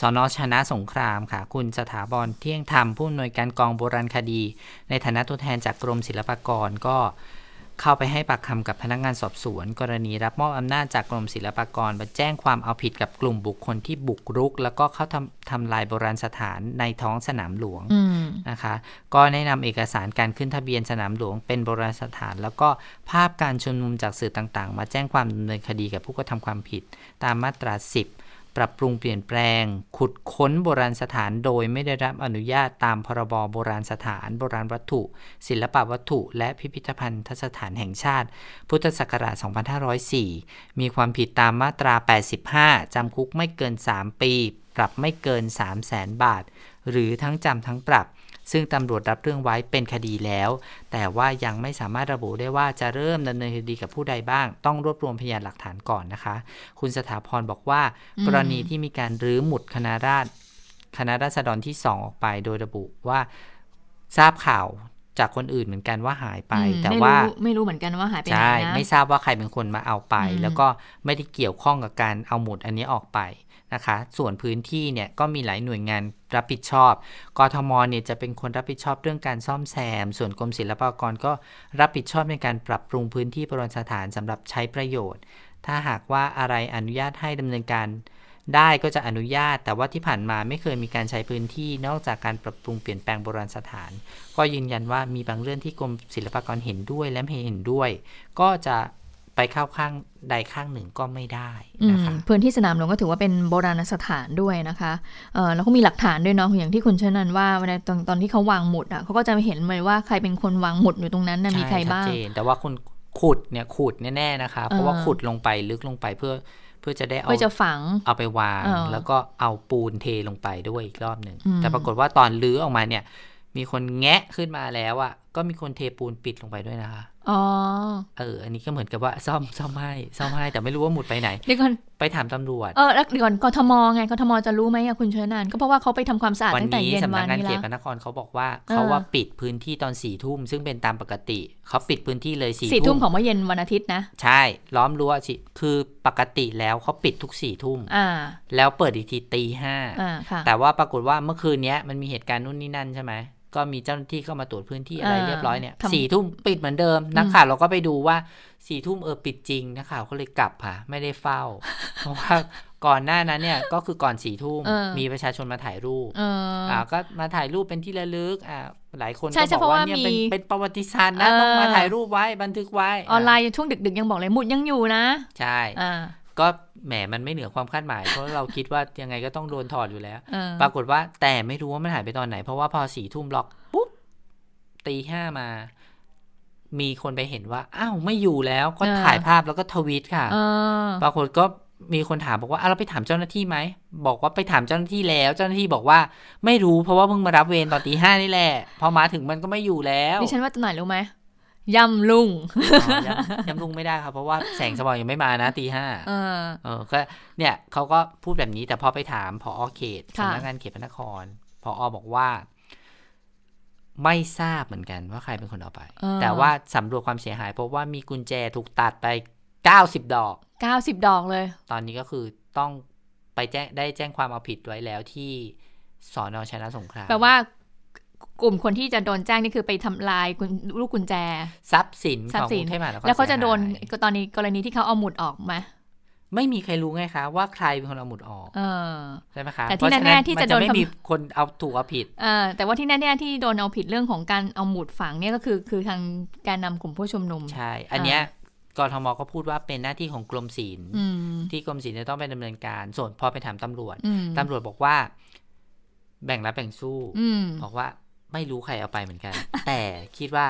สนชนะสงครามค่ะ คุณสถาบรเที่ยงธรรมผู้อำนวยการกองโบราณคดี ในฐานะตัวแทนจากกรมศิลปากรก็ เข้าไปให้ปากคำกับพนักงานสอบสวน กรณีรับมอบอำนาจจากกรมศิลปากรมาแจ้งความเอาผิดกับกลุ่มบุคคลที่บุกรุก แล้วก็เข้าทำทำลายโบราณสถานในท้องสนามหลวงนะคะ ก็แนะนำเอกสารการขึ้นทะเบียนสนามหลวง เป็นโบราณสถาน แล้วก็ภาพการชุมนุมจากสื่อต่างๆ มาแจ้งความดำเนินคดีกับผู้กระทำความผิด ตามมาตรา 10 ปรับปรุงเปลี่ยนแปลง ขุดค้นโบราณสถานโดยไม่ได้รับอนุญาตตามพรบโบราณสถาน โบราณวัตถุ ศิลปวัตถุ และพิพิธภัณฑสถานแห่งชาติ พุทธศักราช 2504 มีความผิดตามมาตรา 85 จำคุกไม่เกิน 3 ปี ปรับไม่เกิน 3 0 0แสนบาท หรือทั้งจำทั้งปรับ ซึ่งตำรวจรับเรื่องไว้เป็นคดีแล้ว แต่ว่ายังไม่สามารถระบุได้ว่าจะเริ่มดำเนินคดีกับผู้ใดบ้าง ต้องรวบรวมพยานหลักฐานก่อนนะคะ คุณสถาพรบอกว่าอืมกรณีที่มีการรื้อหมุดคณะราษฎรคณะราษฎรที่สองออกไป โดยระบุว่าทราบข่าวจากคนอื่นเหมือนกันว่าหายไปอืมแต่ไม่ว่ารู้ไม่รู้เหมือนกันว่าหายไปไหนใช่นะไม่ทราบว่าใครเป็นคนมาเอาไปอืมแล้วก็ไม่ได้เกี่ยวข้องกับการเอาหมุดอันนี้ออกไป นะคะ ส่วนพื้นที่เนี่ยก็มีหลายหน่วยงานรับผิดชอบ กทมเนี่ยจะเป็นคนรับผิดชอบเรื่องการซ่อมแซม ส่วนกรมศิลปากรก็รับผิดชอบในการปรับปรุงพื้นที่โบราณสถานสำหรับใช้ประโยชน์ ถ้าหากว่าอะไรอนุญาตให้ดำเนินการได้ก็จะอนุญาต แต่ว่าที่ผ่านมาไม่เคยมีการใช้พื้นที่นอกจากการปรับปรุงเปลี่ยนแปลงโบราณสถาน ก็ยืนยันว่ามีบางเรื่องที่กรมศิลปากรเห็นด้วยและไม่เห็นด้วย ก็จะ ไปเข้าข้างใดข้างหนึ่งก็ไม่ได้อืมนะคะพื้นที่สนามหลวงก็ถือว่าเป็นโบราณสถานด้วยนะคะเออแล้วก็มีหลักฐานด้วยเนาะอย่างที่คุณเชนันว่าเวลาตอนตอนที่เขาวางหมุดอะเขาก็จะเห็นเลยว่าใครเป็นคนวางหมุดอยู่ตรงนั้นนะมีใครบ้างช่ชัดเจนแต่ว่าคนขุดเนี่ยขุดแน่ๆนะคะเพราะว่าเออขุดลงไปลึกลงไปเพื่อเพื่อจะได้เอาเพื่อจะฝังเอาไปวางเออแล้วก็เอาปูนเทลงไปด้วยอีกรอบหนึ่งอืมแต่ปรากฏว่าตอนลื้อออกมาเนี่ย มีคนแงะขึ้นมาแล้วอะก็มีคนเทปูนปิดลงไปด้วยนะคะ อ๋อ เออ อันนี้ก็เหมือนกับว่าซ่อมซ่อมให้ซ่อมให้แต่ไม่รู้ว่าหมุดไปไหนเดี๋ยวก่อนไปถามตำรวจ เออแล้วเดี๋ยวก่อนกทมไงกทมจะรู้ไหมอะคุณเชนันก็เพราะว่าเขาไปทำความสะอาดวันตั้งแต่นี้เย็นสำนัวักนงานนี้เขตแล้วพระนครเขาบอกว่าเออเขาว่าปิดพื้นที่ตอนสี่ทุ่มซึ่งเป็นตามปกติเขาปิดพื้นที่เลยสี่สี่ทุ่ทุ่มมของเมื่อเย็นวันอาทิตย์นะ ใช่ ล้อมรั้วสิคือปกติแล้วเขาปิดทุกสี่ทุ่มอ่าแล้วเปิดอีกทีตีห้าอ่าค่ะแต่ว่าปรากฏว่าเมื่อคืนเนี้ยมันมีเหตุการณ์นู่นนี่นั่นใช่ไหม ก็มีเจ้าหน้าที่เข้ามาตรวจพื้นที่อะไรอ่าเรียบร้อยเนี่ยทำสี่ทุ่มปิดเหมือนเดิมนักข่าวเราก็ไปดูว่าสี่ทุ่มเออปิดจริงนักข่าวก็เลยกลับค่ะ ไม่ได้เฝ้า เพราะว่าก่อนหน้านั้นเนี่ยก็คือก่อนสี่ทุ่มเออมีประชาชนมาถ่ายรูปเอออ่าก็มาถ่ายรูปเป็นที่ระลึกอ่าหลายคนใช่ก็ใช่บอกเพราะว่าว่าเนี่ยเป็นมีเป็นประวัติศาสตร์นะเออต้องมาถ่ายรูปไว้บันทึกไว้ ออนไลน์ช่วงดึกๆยังบอกเลยหมุดยังอยู่นะ ใช่อ่า ก็แหมมันไม่เหนือความคาดหมาย เพราะเราคิดว่ายังไงก็ต้องโดนถอดอยู่แล้วเออปรากฏว่าแต่ไม่รู้ว่ามันหายไปตอนไหน เพราะว่าพอสี่ทุ่มล็อกปุ๊บตีห้ามา มีคนไปเห็นว่าอ้าวไม่อยู่แล้วก็เออถ่ายภาพแล้วก็ทวีตค่ะเออปรากฏก็มีคนถามบอกว่าอะเราไปถามเจ้าหน้าที่ไหมบอกว่าไปถามเจ้าหน้าที่แล้ว เจ้าหน้าที่บอกว่าไม่รู้เพราะว่าเพิ่งมารับเวรตอนตีห้านี่แหละพอมาถึงมันก็ไม่อยู่แล้วดิฉันว่าตัวไหนรู้ไหม ยำลุงอ๋อยำยำลุงไม่ได้ครับ เพราะว่าแสงสว่างยังไม่มานะตีห้าเออเออก็เนี่ยเขาก็พูดแบบนี้แต่พอไปถามพอเขตค่ะสำนักงานเขตพระนครพอบอกว่า ไม่ทราบเหมือนกันว่าใครเป็นคนเอาไปเออแต่ว่าสำรวจความเสียหายพบว่ามีกุญแจถูกตัดไปเก้าสิบดอกเก้าสิบดอกเลย ตอนนี้ก็คือต้องไปแจ้งได้แจ้งความเอาผิดไว้แล้วที่สอนอชนะสงครามแปลว่า กลุ่มคนที่จะโดนแจ้งนี่คือไปทำลายกุญลูกกุญแจ ทรัพย์สินทรัขพองย์สิกนรุงเทพมหานครแล้วเขาจะโดนสียหายตอนนี้กรณีที่เขาเอาหมุดออกมาไม่มีใครรู้ไงคะ ว่าใครเป็นคนเอาหมุดออกเออใช่ไหมคะแต่ที่เพราะฉะแน่ๆที่จะโดนมัไม่คำมีคนเอาถูกเอาผิดเออแต่ว่าที่แน่ๆที่โดนเอาผิดเรื่องของการเอาหมุดฝังเนี่ยก็คือคือทางแกนนำกลุ่มผู้ชุมนุมใช่ อันเนี้ยกทมก็พูดว่าเป็นหน้าที่ของกรมศิลป์อืมที่กรมศิลป์จะต้องไปดำเนินการ ส่วนพอไปถามตำรวจอืมตำรวจบอกว่า แบ่งรับแบ่งสู้อืมบอกว่า ไม่รู้ใครเอาไปเหมือนกัน แต่คิดว่า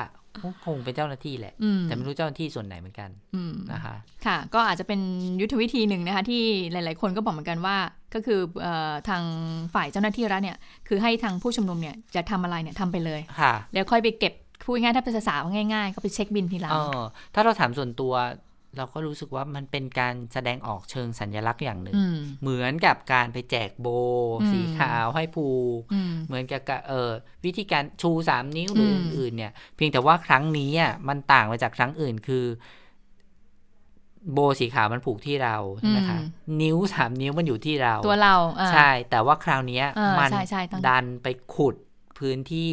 คงเป็นเจ้าหน้าที่แหละอืมแต่ไม่รู้เจ้าหน้าที่ส่วนไหนเหมือนกันอืมนะคะ ค่ะ ก็อาจจะเป็นยุทธวิธีหนึ่งนะคะ ที่หลาย ๆ คนก็บอกเหมือนกันว่า ก็คือเออทางฝ่ายเจ้าหน้าที่รัฐเนี่ย คือให้ทางผู้ชุมนุมเนี่ยจะทำอะไรเนี่ยทำไปเลยค่ะเดี๋ยวค่อยไปเก็บพูดง่ายๆถ้าเป็นภาษาง่ายๆ ก็ไปเช็คบินทีหลังเออถ้าเราถามส่วนตัว เราก็รู้สึกว่ามันเป็นการแสดงออกเชิงสัญลักษณ์อย่างหนึ่งอืมเหมือนกับการไปแจกโบอืมสีขาวให้ผูกอืมเหมือนกับกะเออวิธีการชูสามนิ้วหรือมอื่นๆเนี่ย เพียงแต่ว่าครั้งนี้อะมันต่างไปจากครั้งอื่นคือ โบสีขาวมันผูกที่เราใช่ไหมคะนิ้วสามนิ้วมันอยู่ที่เรา ตัวเราอ่าใช่ แต่ว่าคราวเนี้ยเออมันใช่ใช่ต้องดันไปขุดพื้นที่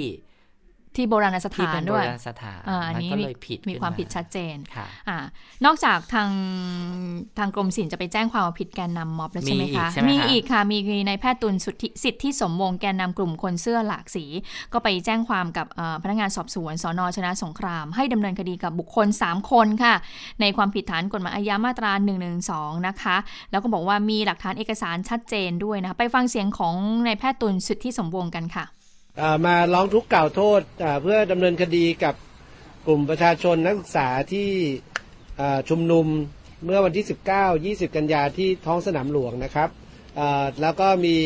ที่โบราณสที่ถาเป็นนโบด้วยราณสถานอ่าอันมันนี้ก็มีเลยผิดมีขึ้นความผิดชัดเจนค่ะอ่านอกจากทางทางกรมศิลป์จะไปแจ้งความเอาผิดแกนนำม็อบแล้วใช่ไหมมีอีกคะใช่ไหมคะอีกค่ะ มีในายแพทย์ตุลสุทธิสิทธิสมวงศ์แกนนำกลุ่มคนเสื้อหลากสี ก็ไปแจ้งความกับเอ่อพนักงานสอบสวนสนชนะสงคราม ให้ดำเนินคดีกับบุคคล 3 คนค่ะ ในความผิดฐานกฎหมายอาญามาตรา112นะคะ แล้วก็บอกว่ามีหลักฐานเอกสารชัดเจนด้วยนะคะไปฟังเสียงของนายแพทย์ตุลสุทธิสมวงศ์กันค่ะอ่า มาร้องทุกข์กล่าวโทษเพื่อดำเนินคดีกับกลุ่มประชาชนนักศึกษาที่ชุมนุมเมื่อวันที่ 19 20 กันยาที่ท้องสนามหลวงนะครับแล้วก็มี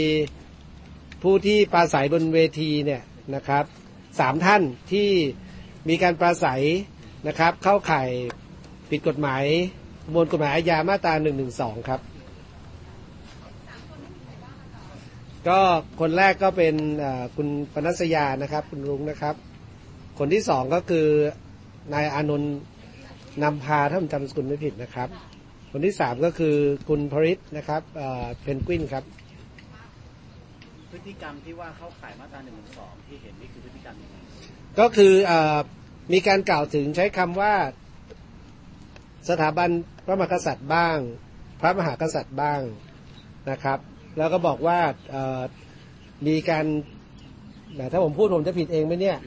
ผู้ที่ปราศัยบนเวทีเนี่ยนะครับสามท่านที่มีการปราศัยนะครับเข้าข่ายผิดกฎหมายมวลกฎหมายอาญามาตรา112 ครับ ก็คนแรกก็เป็นเอ่อคุณปนัสยานะครับ คุณรุ้งนะครับ คนที่สองก็คือนายอานนท์นำพาถ้าผมจำสกุลไม่ผิดนะครับ คนที่สามก็คือคุณพริตนะครับเอ่อเพนกวินครับ พฤติกรรมที่ว่าเข้าข่ายมาตราหนึ่งสองที่เห็นนี่คือพฤติกรรมยังไงก็คือเออมีการกล่าวถึงใช้คำว่าสถาบันพระมหากษัตริย์บ้าง พระมหากษัตริย์บ้างนะครับ แล้วก็บอกว่ามีการถ้าผมพูดผมจะผิดเองไหมเนี่ย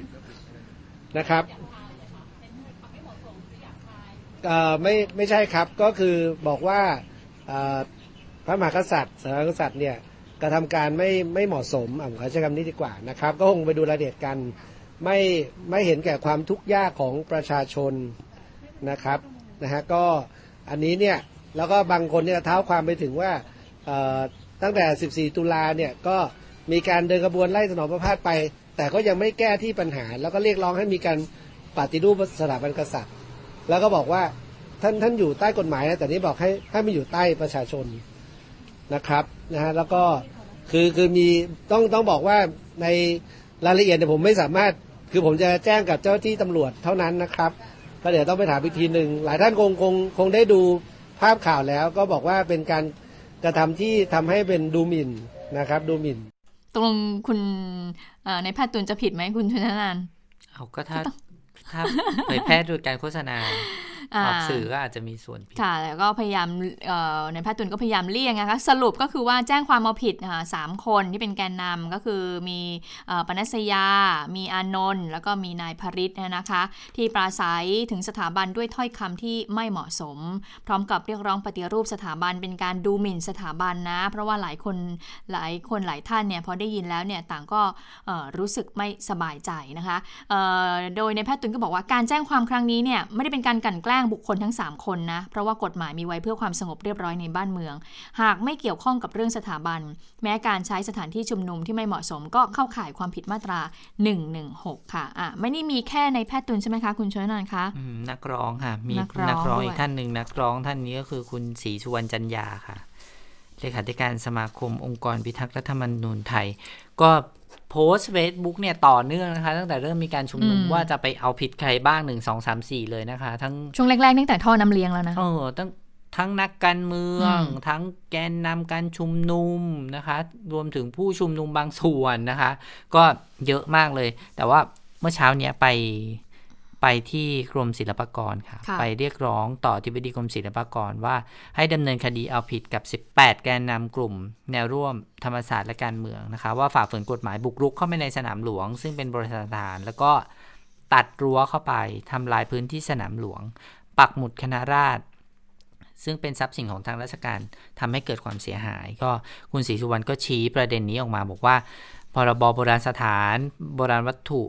นะครับไม่ไม่ใช่ครับก็คือบอกว่าพระมหากษัตริย์สถาบันกษัตริย์เนี่ยกระทำการไม่ไม่เหมาะสมอะผมขอใช้คำนี้ดีกว่านะครับ ก็คงไปดูรายละเอียดกันไม่ไม่เห็นแก่ความทุกข์ยากของประชาชนนะครับนะฮะก็อันนี้เนี่ยแล้วก็บางคนเนี่ยเท้าความไปถึงว่า ตั้งแต่ 14 ตุลาเนี่ยก็มีการเดินกระบวนไล่ถนอมพระพาสไป แต่ก็ยังไม่แก้ที่ปัญหา แล้วก็เรียกร้องให้มีการปฏิรูปสถาบันกษัตริย์ แล้วก็บอกว่าท่านท่านอยู่ใต้กฎหมายนะแต่นี้บอกให้ให้มาอยู่ใต้ประชาชนนะครับนะฮะแล้วก็คือคือมีต้องต้องบอกว่าในรายละเอียดเนี่ยผมไม่สามารถคือผมจะแจ้งกับเจ้าที่ตำรวจเท่านั้นนะครับก็เดี๋ยวต้องไปถามอีกทีหนึ่งหลายท่านคงคงคงได้ดูภาพข่าวแล้วก็บอกว่าเป็นการ กระทำที่ทำให้เป็นดูหมิ่นนะครับ ดูหมิ่นตกลงคุณเอ่อในายแพทย์ตุลจะผิดไหมคุณชนนันท์เอาก็ถ้าถ้าเผยแพร่โดยการโฆษณา อ่าออกสื่อก็อาจจะมีส่วนผิดค่ะแล้วก็พยายามเอ่อในายแพทย์ตุลก็พยายามเลี่ยงนะคะสรุปก็คือว่าแจ้งความเอาผิดนะคะสามคนที่เป็นแกนนำก็คือมีเอ่อปนัสยา มีอานนท์แล้วก็มีนายพริตนะคะ ที่ปราศัยถึงสถาบันด้วยถ้อยคำที่ไม่เหมาะสม พร้อมกับเรียกร้องปฏิรูปสถาบันเป็นการดูหมิ่นสถาบันนะ เพราะว่าหลายคนหลายคนหลายท่านเนี่ยพอได้ยินแล้วเนี่ยต่างก็เอ่อรู้สึกไม่สบายใจนะคะเอ่อโดยในายแพทย์ตุลก็บอกว่าการแจ้งความครั้งนี้เนี่ยไม่ได้เป็นการกลั่นแกล้งบุคคลทั้ง 3 คนนะ เพราะว่ากฎหมายมีไว้เพื่อความสงบเรียบร้อยในบ้านเมือง หากไม่เกี่ยวข้องกับเรื่องสถาบัน แม้การใช้สถานที่ชุมนุมที่ไม่เหมาะสมก็เข้าข่ายความผิดมาตรา 116 ค่ะอะไม่ได้มีแค่ในแพทย์ตุลใช่ไหมคะคุณชนนันท์คะอืมนักร้องค่ะ มีนักร้องนักร้องด้วยอีกท่านหนึ่งนักร้องท่านนี้ก็คือคุณศรีสุวรรณจันยาค่ะเลขาธิการสมาคมองค์กรพิทักษ์รัฐธรรมนูญไทย ก็โพสต์เฟซบุ๊กเนี่ยต่อเนื่องนะคะ ตั้งแต่เริ่มมีการชุมนุมว่าจะไปเอาผิดใครบ้างหนึ่งสองสามสี่เลยนะคะ ทั้งช่วงแรกๆตั้งแต่ท่อน้ำเลี้ยงแล้วนะเออทั้งทั้งนักการเมืองอืมทั้งแกนนำการชุมนุมนะคะ รวมถึงผู้ชุมนุมบางส่วนนะคะ ก็เยอะมากเลย แต่ว่าเมื่อเช้าเนี้ยไป ไปที่กรมศิลปากรค่ะค่ะ ไปเรียกร้องต่อที่บดีกรมศิลปากรว่า ให้ดำเนินคดีเอาผิดกับ 18 แกนนำกลุ่ม แนวร่วมธรรมศาสตร์และการเมืองนะคะ ว่าฝ่าฝืนกฎหมายบุกรุกเข้าไปในสนามหลวง ซึ่งเป็นบริษัทฐาน แล้วก็ตัดรั้วเข้าไปทำลายพื้นที่สนามหลวง ปักหมุดคณะราษฎรซึ่งเป็นทรัพย์สินของทางราชการทำให้เกิดความเสียหาย ก็คุณศรีสุวรรณก็ชี้ประเด็นนี้ออกมาบอกว่าพรบโบราณสถาน โบราณวัตถุ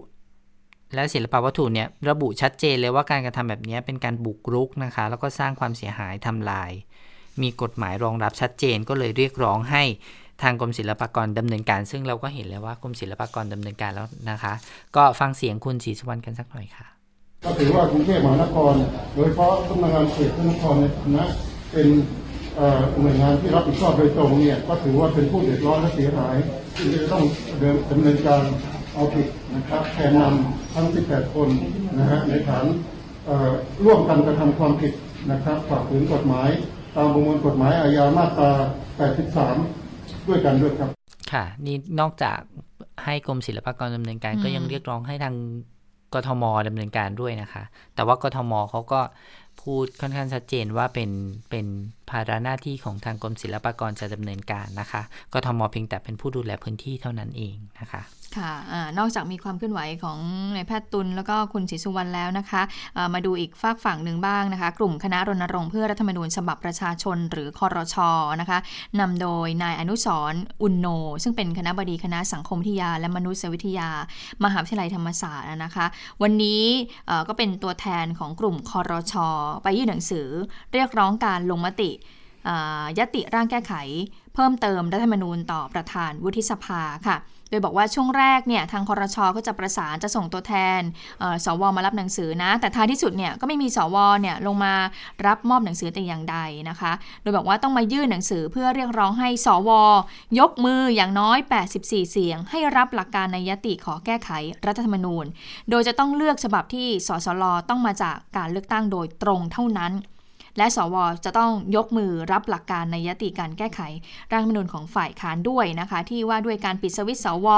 และศิลปวัตถุเนี่ยระบุชัดเจนเลยว่าการกระทำแบบนี้เป็นการบุกรุกนะคะ แล้วก็สร้างความเสียหายทำลาย มีกฎหมายรองรับชัดเจนก็เลยเรียกร้องให้ทางกรมศิลปากรดำเนินการ ซึ่งเราก็เห็นแล้วว่ากรมศิลปากรดำเนินการแล้วนะคะ ก็ฟังเสียงคุณศรีสุวรรณกันสักหน่อยค่ะก็ถือว่ากรุงเทพมหานคร โดยเฉพาะสำนักงานเขตพระนครในฐานะเป็นอ่อหน่วยงานที่รับผิดชอบโดยตรงเนี่ยก็ถือว่าเป็นผู้เดือดร้อนและเสียหายที่จะต้องดำเนินการ เอาผิดนะครับแทนนำทั้ง 18 คนนะฮะในฐานเอ่อร่วมกันกระทำความผิดนะครับฝ่าฝืนกฎหมาย ตามประมวลกฎหมายอาญามาตรา 83 ด้วยกันด้วยครับ ค่ะ นี่นอกจากให้กรมศิลปากรดำเนินการอืมก็ยังเรียกร้องให้ทางกทมดำเนินการด้วยนะคะ แต่ว่ากทมเขาก็พูดค่อนข้างชัดเจนว่าเป็นเป็น ภาระหน้าที่ของทางกรมศิลปากรจะดำเนินการนะคะกทมเพียงแต่เป็นผู้ดูแลพื้นที่เท่านั้นเองนะคะค่ะอนอกจากมีความเคลื่อนไหวของนายแพทย์ตุลแล้วก็คุณศรีสุวรรณแล้วนะคะอ่ามาดูอีกฝากฝั่งหนึ่งบ้างนะคะ กลุ่มคณะรณรงค์เพื่อรัฐธรรมนูญฉบับประชาชน หรือคอรชอนะคะนำโดยนายอนุสรณ์อุนโน ซึ่งเป็นคณะบดีคณะสังคมวิทยา และมนุษยวิทยา มหาวิทยาลัยธรรมศาสตร์นะคะ วันนี้ก็เป็นตัวแทนของกลุ่มคอรชอไปยื่นหนังสือ เรียกร้องการลงมติ ยติร่างแก้ไข เพิ่มเติมรัฐธรรมนูญต่อประธานวุฒิสภาค่ะ โดยบอกว่าช่วงแรกเนี่ยทางคอรชอก็จะประสานจะส่งตัวแทนสวมารับหนังสือนะ แต่ท้ายที่สุดเนี่ยก็ไม่มีสวเนี่ยลงมารับมอบหนังสือแต่อย่างใดนะคะ โดยบอกว่าต้องมายื่นหนังสือเพื่อเรียกร้องให้สว ยกมืออย่างน้อย 84 เสียง ให้รับหลักการในยติขอแก้ไขรัฐธรรมนูญ โดยจะต้องเลือกฉบับที่สสลต้องมาจากการเลือกตั้งโดยตรงเท่านั้น และสวจะต้องยกมือรับหลักการในยติการแก้ไขร่างรัฐธรรมนูญของฝ่ายค้านด้วยนะคะ ที่ว่าด้วยการปิดสวิตสว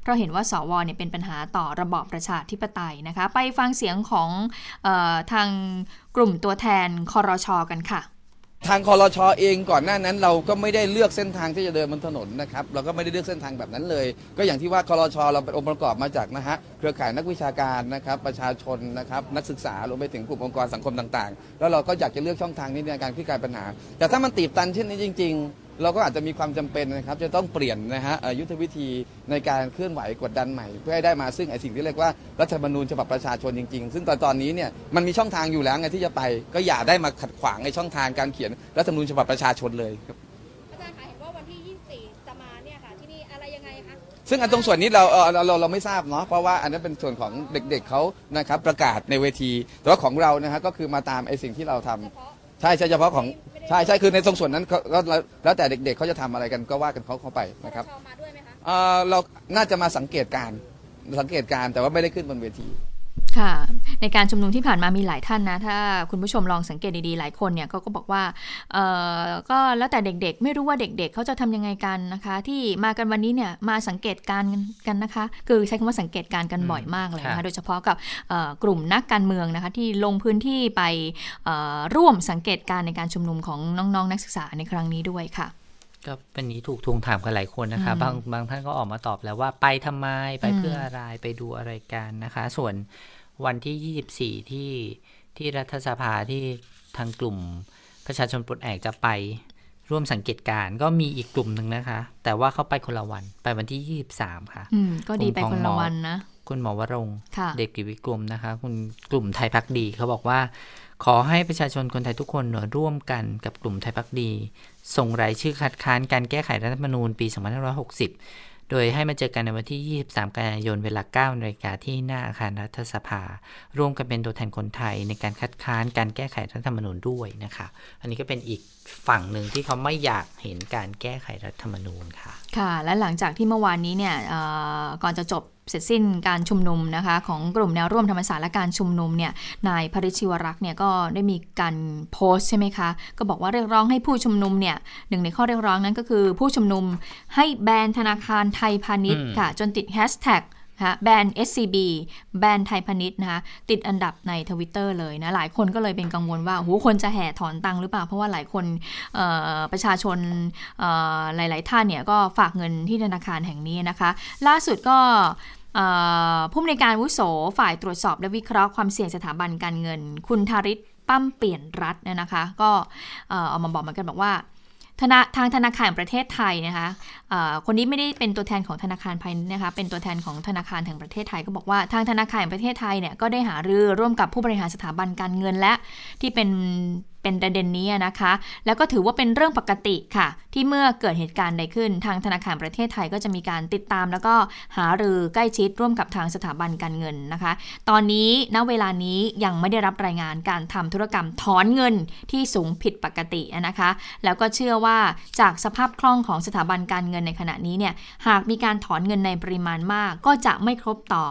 เพราะเห็นว่าสวเนี่ยเป็นปัญหาต่อระบอบประชาธิปไตยนะคะ ไปฟังเสียงของออทางกลุ่มตัวแทนคอรชกันค่ะ ทางคอรชอเองก่อนหน้านั้นเราก็ไม่ได้เลือกเส้นทางที่จะเดินบนถนนนะครับเราก็ไม่ได้เลือกเส้นทางแบบนั้นเลย ก็อย่างที่ว่าคอรชอเราเป็นองค์ประกอบมาจากนะฮะเครือข่ายนักวิชาการนะครับประชาชนนะครับนักศึกษารวมไปถึงกลุ่มองค์กรสังคมต่างๆ แล้วเราก็อยากจะเลือกช่องทางนี้ในการคลี่คลายปัญหา แต่ถ้ามันตีบตันเช่นนี้จริง ๆ เราก็อาจจะมีความจำเป็นนะครับจะต้องเปลี่ยนนะฮะเอ่อยุทธวิธีในการเคลื่อนไหวกดดันใหม่ เพื่อให้ได้มาซึ่งไอ้สิ่งที่เรียกว่ารัฐธรรมนูญฉบับประชาชนจริงๆ ซึ่งตอนตอนนี้เนี่ยมันมีช่องทางอยู่แล้วไงที่จะไป ก็อย่าได้มาขัดขวางในช่องทางการเขียนรัฐธรรมนูญฉบับประชาชนเลยครับ อาจารย์คะเห็นว่าวันที่ 24 จะมาเนี่ยค่ะ ที่นี่อะไรยังไงคะ ซึ่งอันตรงส่วนนี้เราเอ่อเราเราเราไม่ทราบเนาะเพราะว่าอันนั้นเป็นส่วนของเด็กๆเขานะครับประกาศในเวที แต่ว่าของเรานะฮะก็คือมาตามไอ้สิ่งที่เราทำเฉพาะ ใช่ใช่เฉพาะของ ใช่ใช่คือในตรงส่วนนั้นก็ก็แล้วแล้วแต่เด็ก ๆเขาจะทำอะไรกันก็ว่ากันเขาเข้าไปนะครับชมาด้วยไหมคะ เอ่อเราน่าจะมาสังเกตการณ์สังเกตการณ์แต่ว่าไม่ได้ขึ้นบนเวที ค่ะ ในการชุมนุมที่ผ่านมามีหลายท่านนะ ถ้าคุณผู้ชมลองสังเกตดีๆ หลายคนเนี่ยก็ก็บอกว่าเออก็แล้วแต่เด็กๆ ไม่รู้ว่าเด็กๆเขาจะทำยังไงกันนะคะ ที่มากันวันนี้เนี่ยมาสังเกตการณ์กันนะคะ คือใช้คำว่าสังเกตการณ์กันบ่อยมากเลยนะครัคะบโดยเฉพาะกับเอ่อกลุ่มนักการเมืองนะคะที่ลงพื้นที่ไปเอ่อร่วมสังเกตการณ์ในการชุมนุมของน้องๆ นักศึกษาในครั้งนี้ด้วยค่ะก็เป็นนี้ถูกทวงถามกันหลายคนนะคะอืมบางบางท่านก็ออกมาตอบแล้วว่าไปทำไมไปอืมเพื่ออะไรไปดูอะไรกันนะคะ ส่วน วันที่ 24 ที่ที่รัฐสภาที่ทางกลุ่มประชาชนปลดแอกจะไปร่วมสังเกตการณ์ก็มีอีกกลุ่มหนึ่งนะคะ แต่ว่าเขาไปคนละวันไปวันที่ 23 ค่ะอืมก็ดีไปคนละวันนะ คุณหมอวรงค์ค่ะเด็กกิจวิกรมนะคะ คุณกลุ่มไทยพักดีเขาบอกว่า ขอให้ประชาชนคนไทยทุกคนหน่วยร่วมกันกับกลุ่มไทยพักดี ส่งรายชื่อคัดค้านการแก้ไขรัฐธรรมนูญปี 2560 โดยให้มาเจอกันในวันที่ 23 กันยายนเวลา9นาฬิกาที่หน้าอาคารรัฐสภา ร่วมกันเป็นตัวแทนคนไทยในการคัดค้านการแก้ไขรัฐธรรมนูญด้วยนะคะ อันนี้ก็เป็นอีกฝั่งหนึ่งที่เขาไม่อยากเห็นการแก้ไขรัฐธรรมนูญค่ะ ค่ะ และหลังจากที่เมื่อวานนี้เนี่ยเอ่อก่อนจะจบเสร็จสิ้นการชุมนุมนะคะของกลุ่มแนวร่วมธรรมศาสตร์และการชุมนุมเนี่ยนายพริชชิวรักษ์เนี่ยก็ได้มีการโพสต์ใช่ไหมคะ ก็บอกว่าเรียกร้องให้ผู้ชุมนุมเนี่ยหนึ่งในข้อเรียกร้องนั้นก็คือ ผู้ชุมนุมให้แบนธนาคารไทยพาณิชย์อืมค่ะ จนติดแฮชแท็ก นะแบน SCB แบนไทยพาณิชย์นะคะติดอันดับในทวิตเตอร์เลยนะ หลายคนก็เลยเป็นกังวลว่าโหคนจะแห่ถอนตังค์หรือเปล่า เพราะว่าหลายคนประชาชนหลาย ๆ ท่านเนี่ยก็ฝากเงินที่ธนาคารแห่งนี้นะคะ ล่าสุดก็ผู้อำนวยการวุโสฝ่ายตรวจสอบและวิเคราะห์ความเสี่ยงสถาบันการเงิน คุณธาริศปั้มเปลี่ยนรัฐเนี่ยนะคะ ก็เอ่อออกมาบอกเหมือนกันบอกว่า ธนาทางธนาคารแห่งประเทศไทยนะคะคนนี้ไม่ได้เป็นตัวแทนของธนาคารพาณิชย์นะคะ เป็นตัวแทนของธนาคารแห่งประเทศไทยก็บอกว่าทางธนาคารแห่งประเทศไทยเนี่ยก็ได้หารือร่วมกับผู้บริหารสถาบันการเงินและที่เป็นเป็นประเด็นนี้นะคะ แล้วก็ถือว่าเป็นเรื่องปกติค่ะ ที่เมื่อเกิดเหตุการณ์ใดขึ้น ทางธนาคารประเทศไทยก็จะมีการติดตาม แล้วก็หารือใกล้ชิดร่วมกับทางสถาบันการเงินนะคะ ตอนนี้ณเวลานี้ยังไม่ได้รับรายงานการทำธุรกรรมถอนเงินที่สูงผิดปกตินะคะ แล้วก็เชื่อว่าจากสภาพคล่องของสถาบันการเงินในขณะนี้เนี่ยหากมีการถอนเงินในปริมาณมาก ก็จะไม่ครบต่อ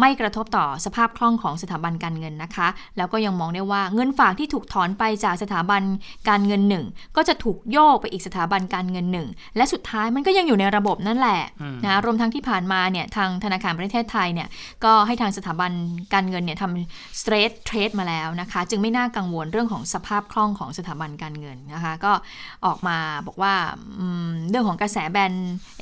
ไม่กระทบต่อสภาพคล่องของสถาบันการเงินนะคะ แล้วก็ยังมองได้ว่าเงินฝากที่ถูกถอนไปจากสถาบันการเงินหนึ่งก็จะถูกโยกไปอีกสถาบันการเงินหนึ่งและสุดท้ายมันก็ยังอยู่ในระบบนั่นแหละอืมนะรวมทั้งที่ผ่านมาเนี่ยทางธนาคารประเทศไทยเนี่ยก็ให้ทางสถาบันการเงินเนี่ยทำ straight trade มาแล้วนะคะ จึงไม่น่ากังวลเรื่องของสภาพคล่องของสถาบันการเงินนะคะ ก็ออกมาบอกว่าอืมเรื่องของกระแสแบน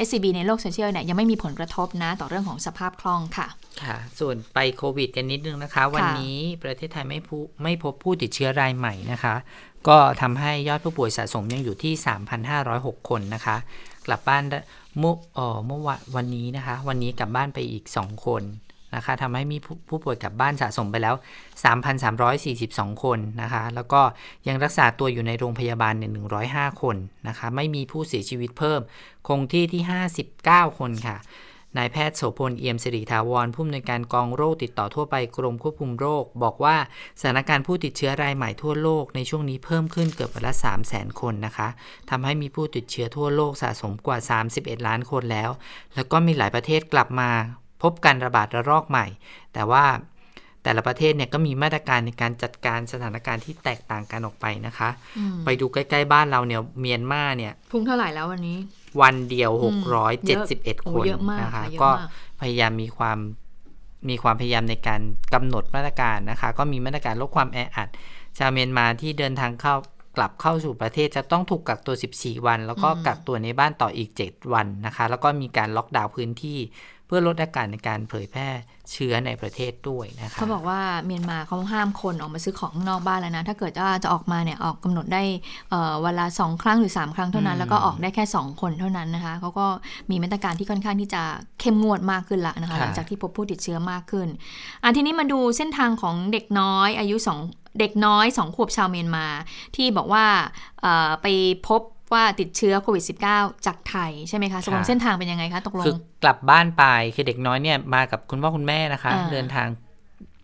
SCB ในโลกโซเชียลเนี่ยยังไม่มีผลกระทบนะต่อเรื่องของสภาพคล่องค่ะ ค่ะ ส่วนไปโควิดกันนิดนึงนะคะ วันนี้ประเทศไทยไม่ผู้ไม่พบผู้ติดเชื้อรายใหม่นะคะ ก็ทำให้ยอดผู้ป่วยสะสมยังอยู่ที่ 3,506 คนนะคะ กลับบ้านได้เมื่อเอ่อเมื่อวันวันนี้นะคะ วันนี้กลับบ้านไปอีก 2 คนนะคะทำให้มีผู้ผู้ป่วยกลับบ้านสะสมไปแล้ว 3,342 คนนะคะ แล้วก็ยังรักษาตัวอยู่ในโรงพยาบาลเนี่ย105 คนนะคะ ไม่มีผู้เสียชีวิตเพิ่ม คงที่ที่ 59 คนค่ะ นายแพทย์โสพลเอี่ยมสิริถาวรผู้อำนวยการกองโรคติดต่อทั่วไปกรมควบคุมโรค บอกว่าสถานการณ์ผู้ติดเชื้อรายใหม่ทั่วโลกในช่วงนี้เพิ่มขึ้นเกือบวันละ 3 0 0 0 0 0 คนนะคะทำให้มีผู้ติดเชื้อทั่วโลกสะสมกว่า 31 ล้านคนแล้ว แล้วก็มีหลายประเทศกลับมา พบการระบาดระลอกใหม่ แต่ว่าแต่ละประเทศเนี่ยก็มีมาตรการในการจัดการสถานการณ์ที่แตกต่างกันออกไปนะคะอืมไปดูใกล้ ๆ บ้านเราเนี่ยเมียนมาเนี่ยพุ่งเท่าไหร่แล้ววันนี้ วันเดียวอืมเยอะ671โอ้คนเยอะมากนะคะค่ะเยอะก็มากพยายามมีความมีความพยายามในการกำหนดมาตรการนะคะ ก็มีมาตรการลดความแออัด ชาวเมียนมาที่เดินทางเข้ากลับเข้าสู่ประเทศจะต้องถูกกักตัว 14 วัน แล้วก็อืมกักตัวในบ้านต่ออีก 7 วันนะคะ แล้วก็มีการล็อกดาวน์พื้นที่ เพื่อลดอาการในการเผยแพร่เชื้อในประเทศด้วยนะคะเขาบอกว่าเมียนมาเขาห้ามคนออกมาซื้อของข้างนอกบ้านแล้วนะ ถ้าเกิดว่าจะออกมาเนี่ยออกกำหนดได้เอ่อวันละสองครั้งหรือ 3 ครั้งเท่านั้นอืมแล้วก็ออกได้แค่ 2 คนเท่านั้นนะคะเขาก็มีมาตรการที่ค่อนข้างที่จะเข้มงวดมากขึ้นละนะคะค่ะหลังจากที่พบผู้ติดเชื้อมากขึ้นอันทีนี้มาดูเส้นทางของเด็กน้อยอายุสองเด็กน้อยสองขวบชาวเมียนมา ที่บอกว่าเอ่อไปพบ ว่าติดเชื้อโควิด -19 จากไทยใช่ไหมคะตกลงค่ะเส้นทางเป็นยังไงคะตกลงคือกลับบ้านไปคือเด็กน้อยเนี่ยมากับคุณพ่อคุณแม่นะคะอ่าเดินทาง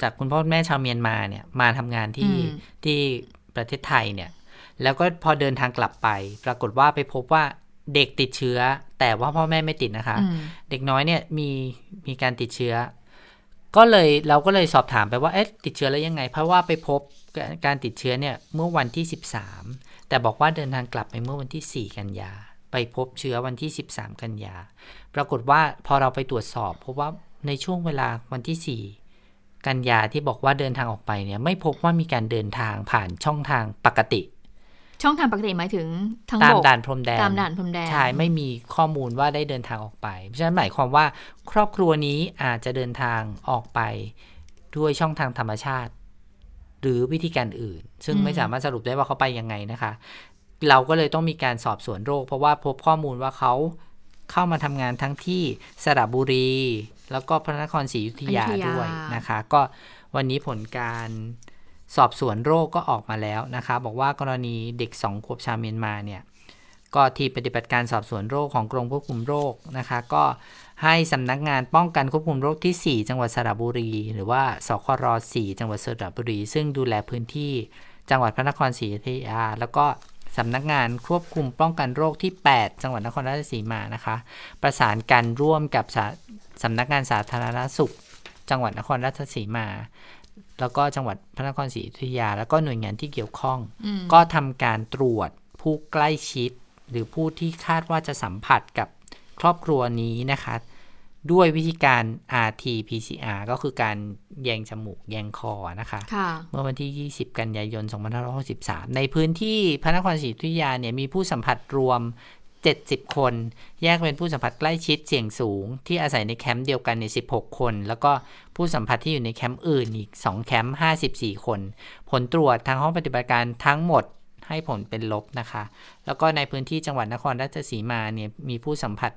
จากคุณพ่อคุณแม่ชาวเมียนมาเนี่ยมาทำงานที่อืมที่ประเทศไทยเนี่ย แล้วก็พอเดินทางกลับไป ปรากฏว่าไปพบว่าเด็กติดเชื้อ แต่ว่าพ่อแม่ไม่ติดนะคะอืมเด็กน้อยเนี่ยมีมีการติดเชื้อ ก็เลยเราก็เลยสอบถามไปว่าเอ๊ะติดเชื้อแล้วยังไง เพราะว่าไปพบการการติดเชื้อเนี่ยเมื่อวันที่ 13 แต่บอกว่าเดินทางกลับไปเมื่อวันที่ 4 กันยา ไปพบเชื้อวันที่ 13 กันยา ปรากฏว่าพอเราไปตรวจสอบพบว่าในช่วงเวลาวันที่ 4กันยาที่บอกว่าเดินทางออกไปเนี่ยไม่พบว่ามีการเดินทางผ่านช่องทางปกติ ช่องทางปกติหมายถึงทางตามบกด่านพรมแดนตามด่านพรมแดนใช่ไม่มีข้อมูลว่าได้เดินทางออกไปเพราะฉะนั้นหมายความว่า ครอบครัวนี้อาจจะเดินทางออกไปด้วยช่องทางธรรมชาติ หรือวิธีการอื่น ซึ่งอืมไม่สามารถสรุปได้ว่าเขาไปยังไงนะคะ เราก็เลยต้องมีการสอบสวนโรค เพราะว่าพบข้อมูลว่าเขาเข้ามาทำงานทั้งที่สระบุรี แล้วก็พระนครศรีอยุธยาอยุธยาด้วยนะคะ ก็วันนี้ผลการสอบสวนโรคก็ออกมาแล้วนะคะ บอกว่ากรณีเด็กสองขวบชาวเมียนมาเนี่ยก็ที่ปฏิบัติการสอบสวนโรคของกรมควบคุมโรคนะคะ ก็ ให้สำนักงานป้องกันควบคุมโรคที่ 4 จังหวัดสระบุรี หรือว่าสคร4จังหวัดสระบุรี ซึ่งดูแลพื้นที่ จังหวัดพระนครศรีอยุธยา แล้วก็สำนักงานควบคุมป้องกันโรคที่ 8 จังหวัดนครราชสีมานะคะ ประสานกันร่วมกับสาสำนักงานสาธารณสุข จังหวัดนครราชสีมา แล้วก็จังหวัดพระนครศรีอยุธยา แล้วก็หน่วยงานที่เกี่ยวข้องอืมก็ทำการตรวจผู้ใกล้ชิด หรือผู้ที่คาดว่าจะสัมผัสกับครอบครัวนี้นะคะ ด้วยวิธีการ RT-PCR ก็คือการแยงจมูกแยงคอนะคะค่ะเมื่อวันที่ 20 กันยายน 2563 ในพื้นที่พระนครศรีอยุธยาเนี่ยมีผู้สัมผัสรวม 70 คน แยกเป็นผู้สัมผัสใกล้ชิดเสี่ยงสูง ที่อาศัยในแคมป์เดียวกันใน 16 คน แล้วก็ผู้สัมผัสที่อยู่ในแคมป์อื่นอีก 2 แคมป์ 54 คน ผลตรวจทางห้องปฏิบัติการทั้งหมดให้ผลเป็นลบนะคะ แล้วก็ในพื้นที่จังหวัดนครราชสีมาเนี่ยมีผู้สัมผัส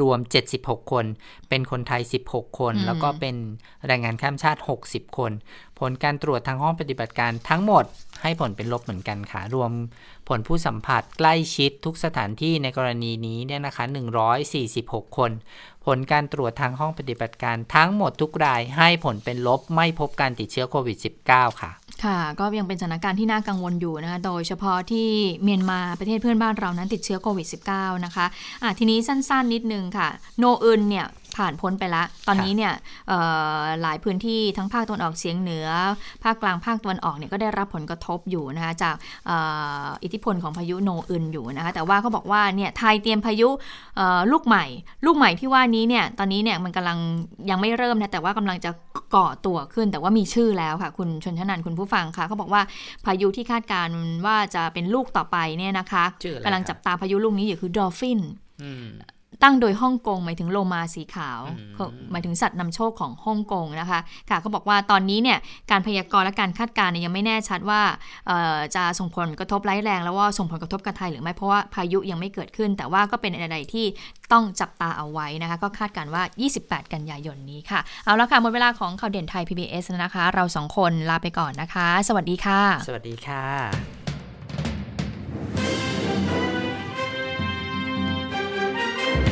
รวม 76 คน เป็นคนไทย 16 คนอืมแล้วก็เป็นแรงงานข้ามชาติ 60 คน ผลการตรวจทางห้องปฏิบัติการทั้งหมดให้ผลเป็นลบเหมือนกันค่ะ รวมผลผู้สัมผัสใกล้ชิดทุกสถานที่ในกรณีนี้เนี่ยนะคะ 146 คน ผลการตรวจทางห้องปฏิบัติการทั้งหมดทุกรายให้ผลเป็นลบไม่พบการติดเชื้อโควิด -19 ค่ะ ค่ะ ก็ยังเป็นสถานการณ์ที่น่ากังวลอยู่นะคะ โดยเฉพาะที่เมียนมาประเทศเพื่อนบ้านเรานั้นติดเชื้อโควิด -19 นะคะอะทีนี้สั้นๆนิดนึงค่ะ โนอึนเนี่ย ผ่านพ้นไปละ ตอนนี้เนี่ยเอ่อหลายพื้นที่ทั้งภาคตะวันออกเฉียงเหนือ ภาคกลางภาคตะวันออกเนี่ยก็ได้รับผลกระทบอยู่นะคะจากเอ่ออิทธิพลของพายุโนอึนอยู่นะคะแต่ว่าเขาบอกว่าเนี่ยไทยเตรียมพายุเอ่อลูกใหม่ ลูกใหม่ที่ว่านี้เนี่ยตอนนี้เนี่ยมันกำลังยังไม่เริ่มนะแต่ว่ากำลังจะก่อตัวขึ้น แต่ว่ามีชื่อแล้วค่ะ คุณชนชนันท์คุณผู้ฟังค่ะเขาบอกว่าพายุที่คาดการณ์ว่าจะเป็นลูกต่อไปเนี่ยนะคะชื่ออะไรกำลังครับจับตาพายุลูกนี้อยู่คือดอฟฟินอืม ตั้งโดยฮ่องกงหมายถึงโลมาสีขาวอืมเขาหมายถึงสัตว์นำโชคของฮ่องกงนะคะค่ะเขาบอกว่าตอนนี้เนี่ยการพยากรณ์และการคาดการณ์เนี่ยยังไม่แน่ชัดว่าเอ่อจะส่งผลกระทบร้ายแรง แล้วว่าส่งผลกระทบกับไทยหรือไม่เพราะว่าพายุยังไม่เกิดขึ้น แต่ว่าก็เป็นอะไรที่ต้องจับตาเอาไว้นะคะ ก็คาดการณ์ว่า 28 กันยายนนี้ค่ะ เอาละค่ะ หมดเวลาของข่าวเด่นไทย PBS แล้วนะคะ เราสองคนลาไปก่อนนะคะ สวัสดีค่ะ สวัสดีค่ะ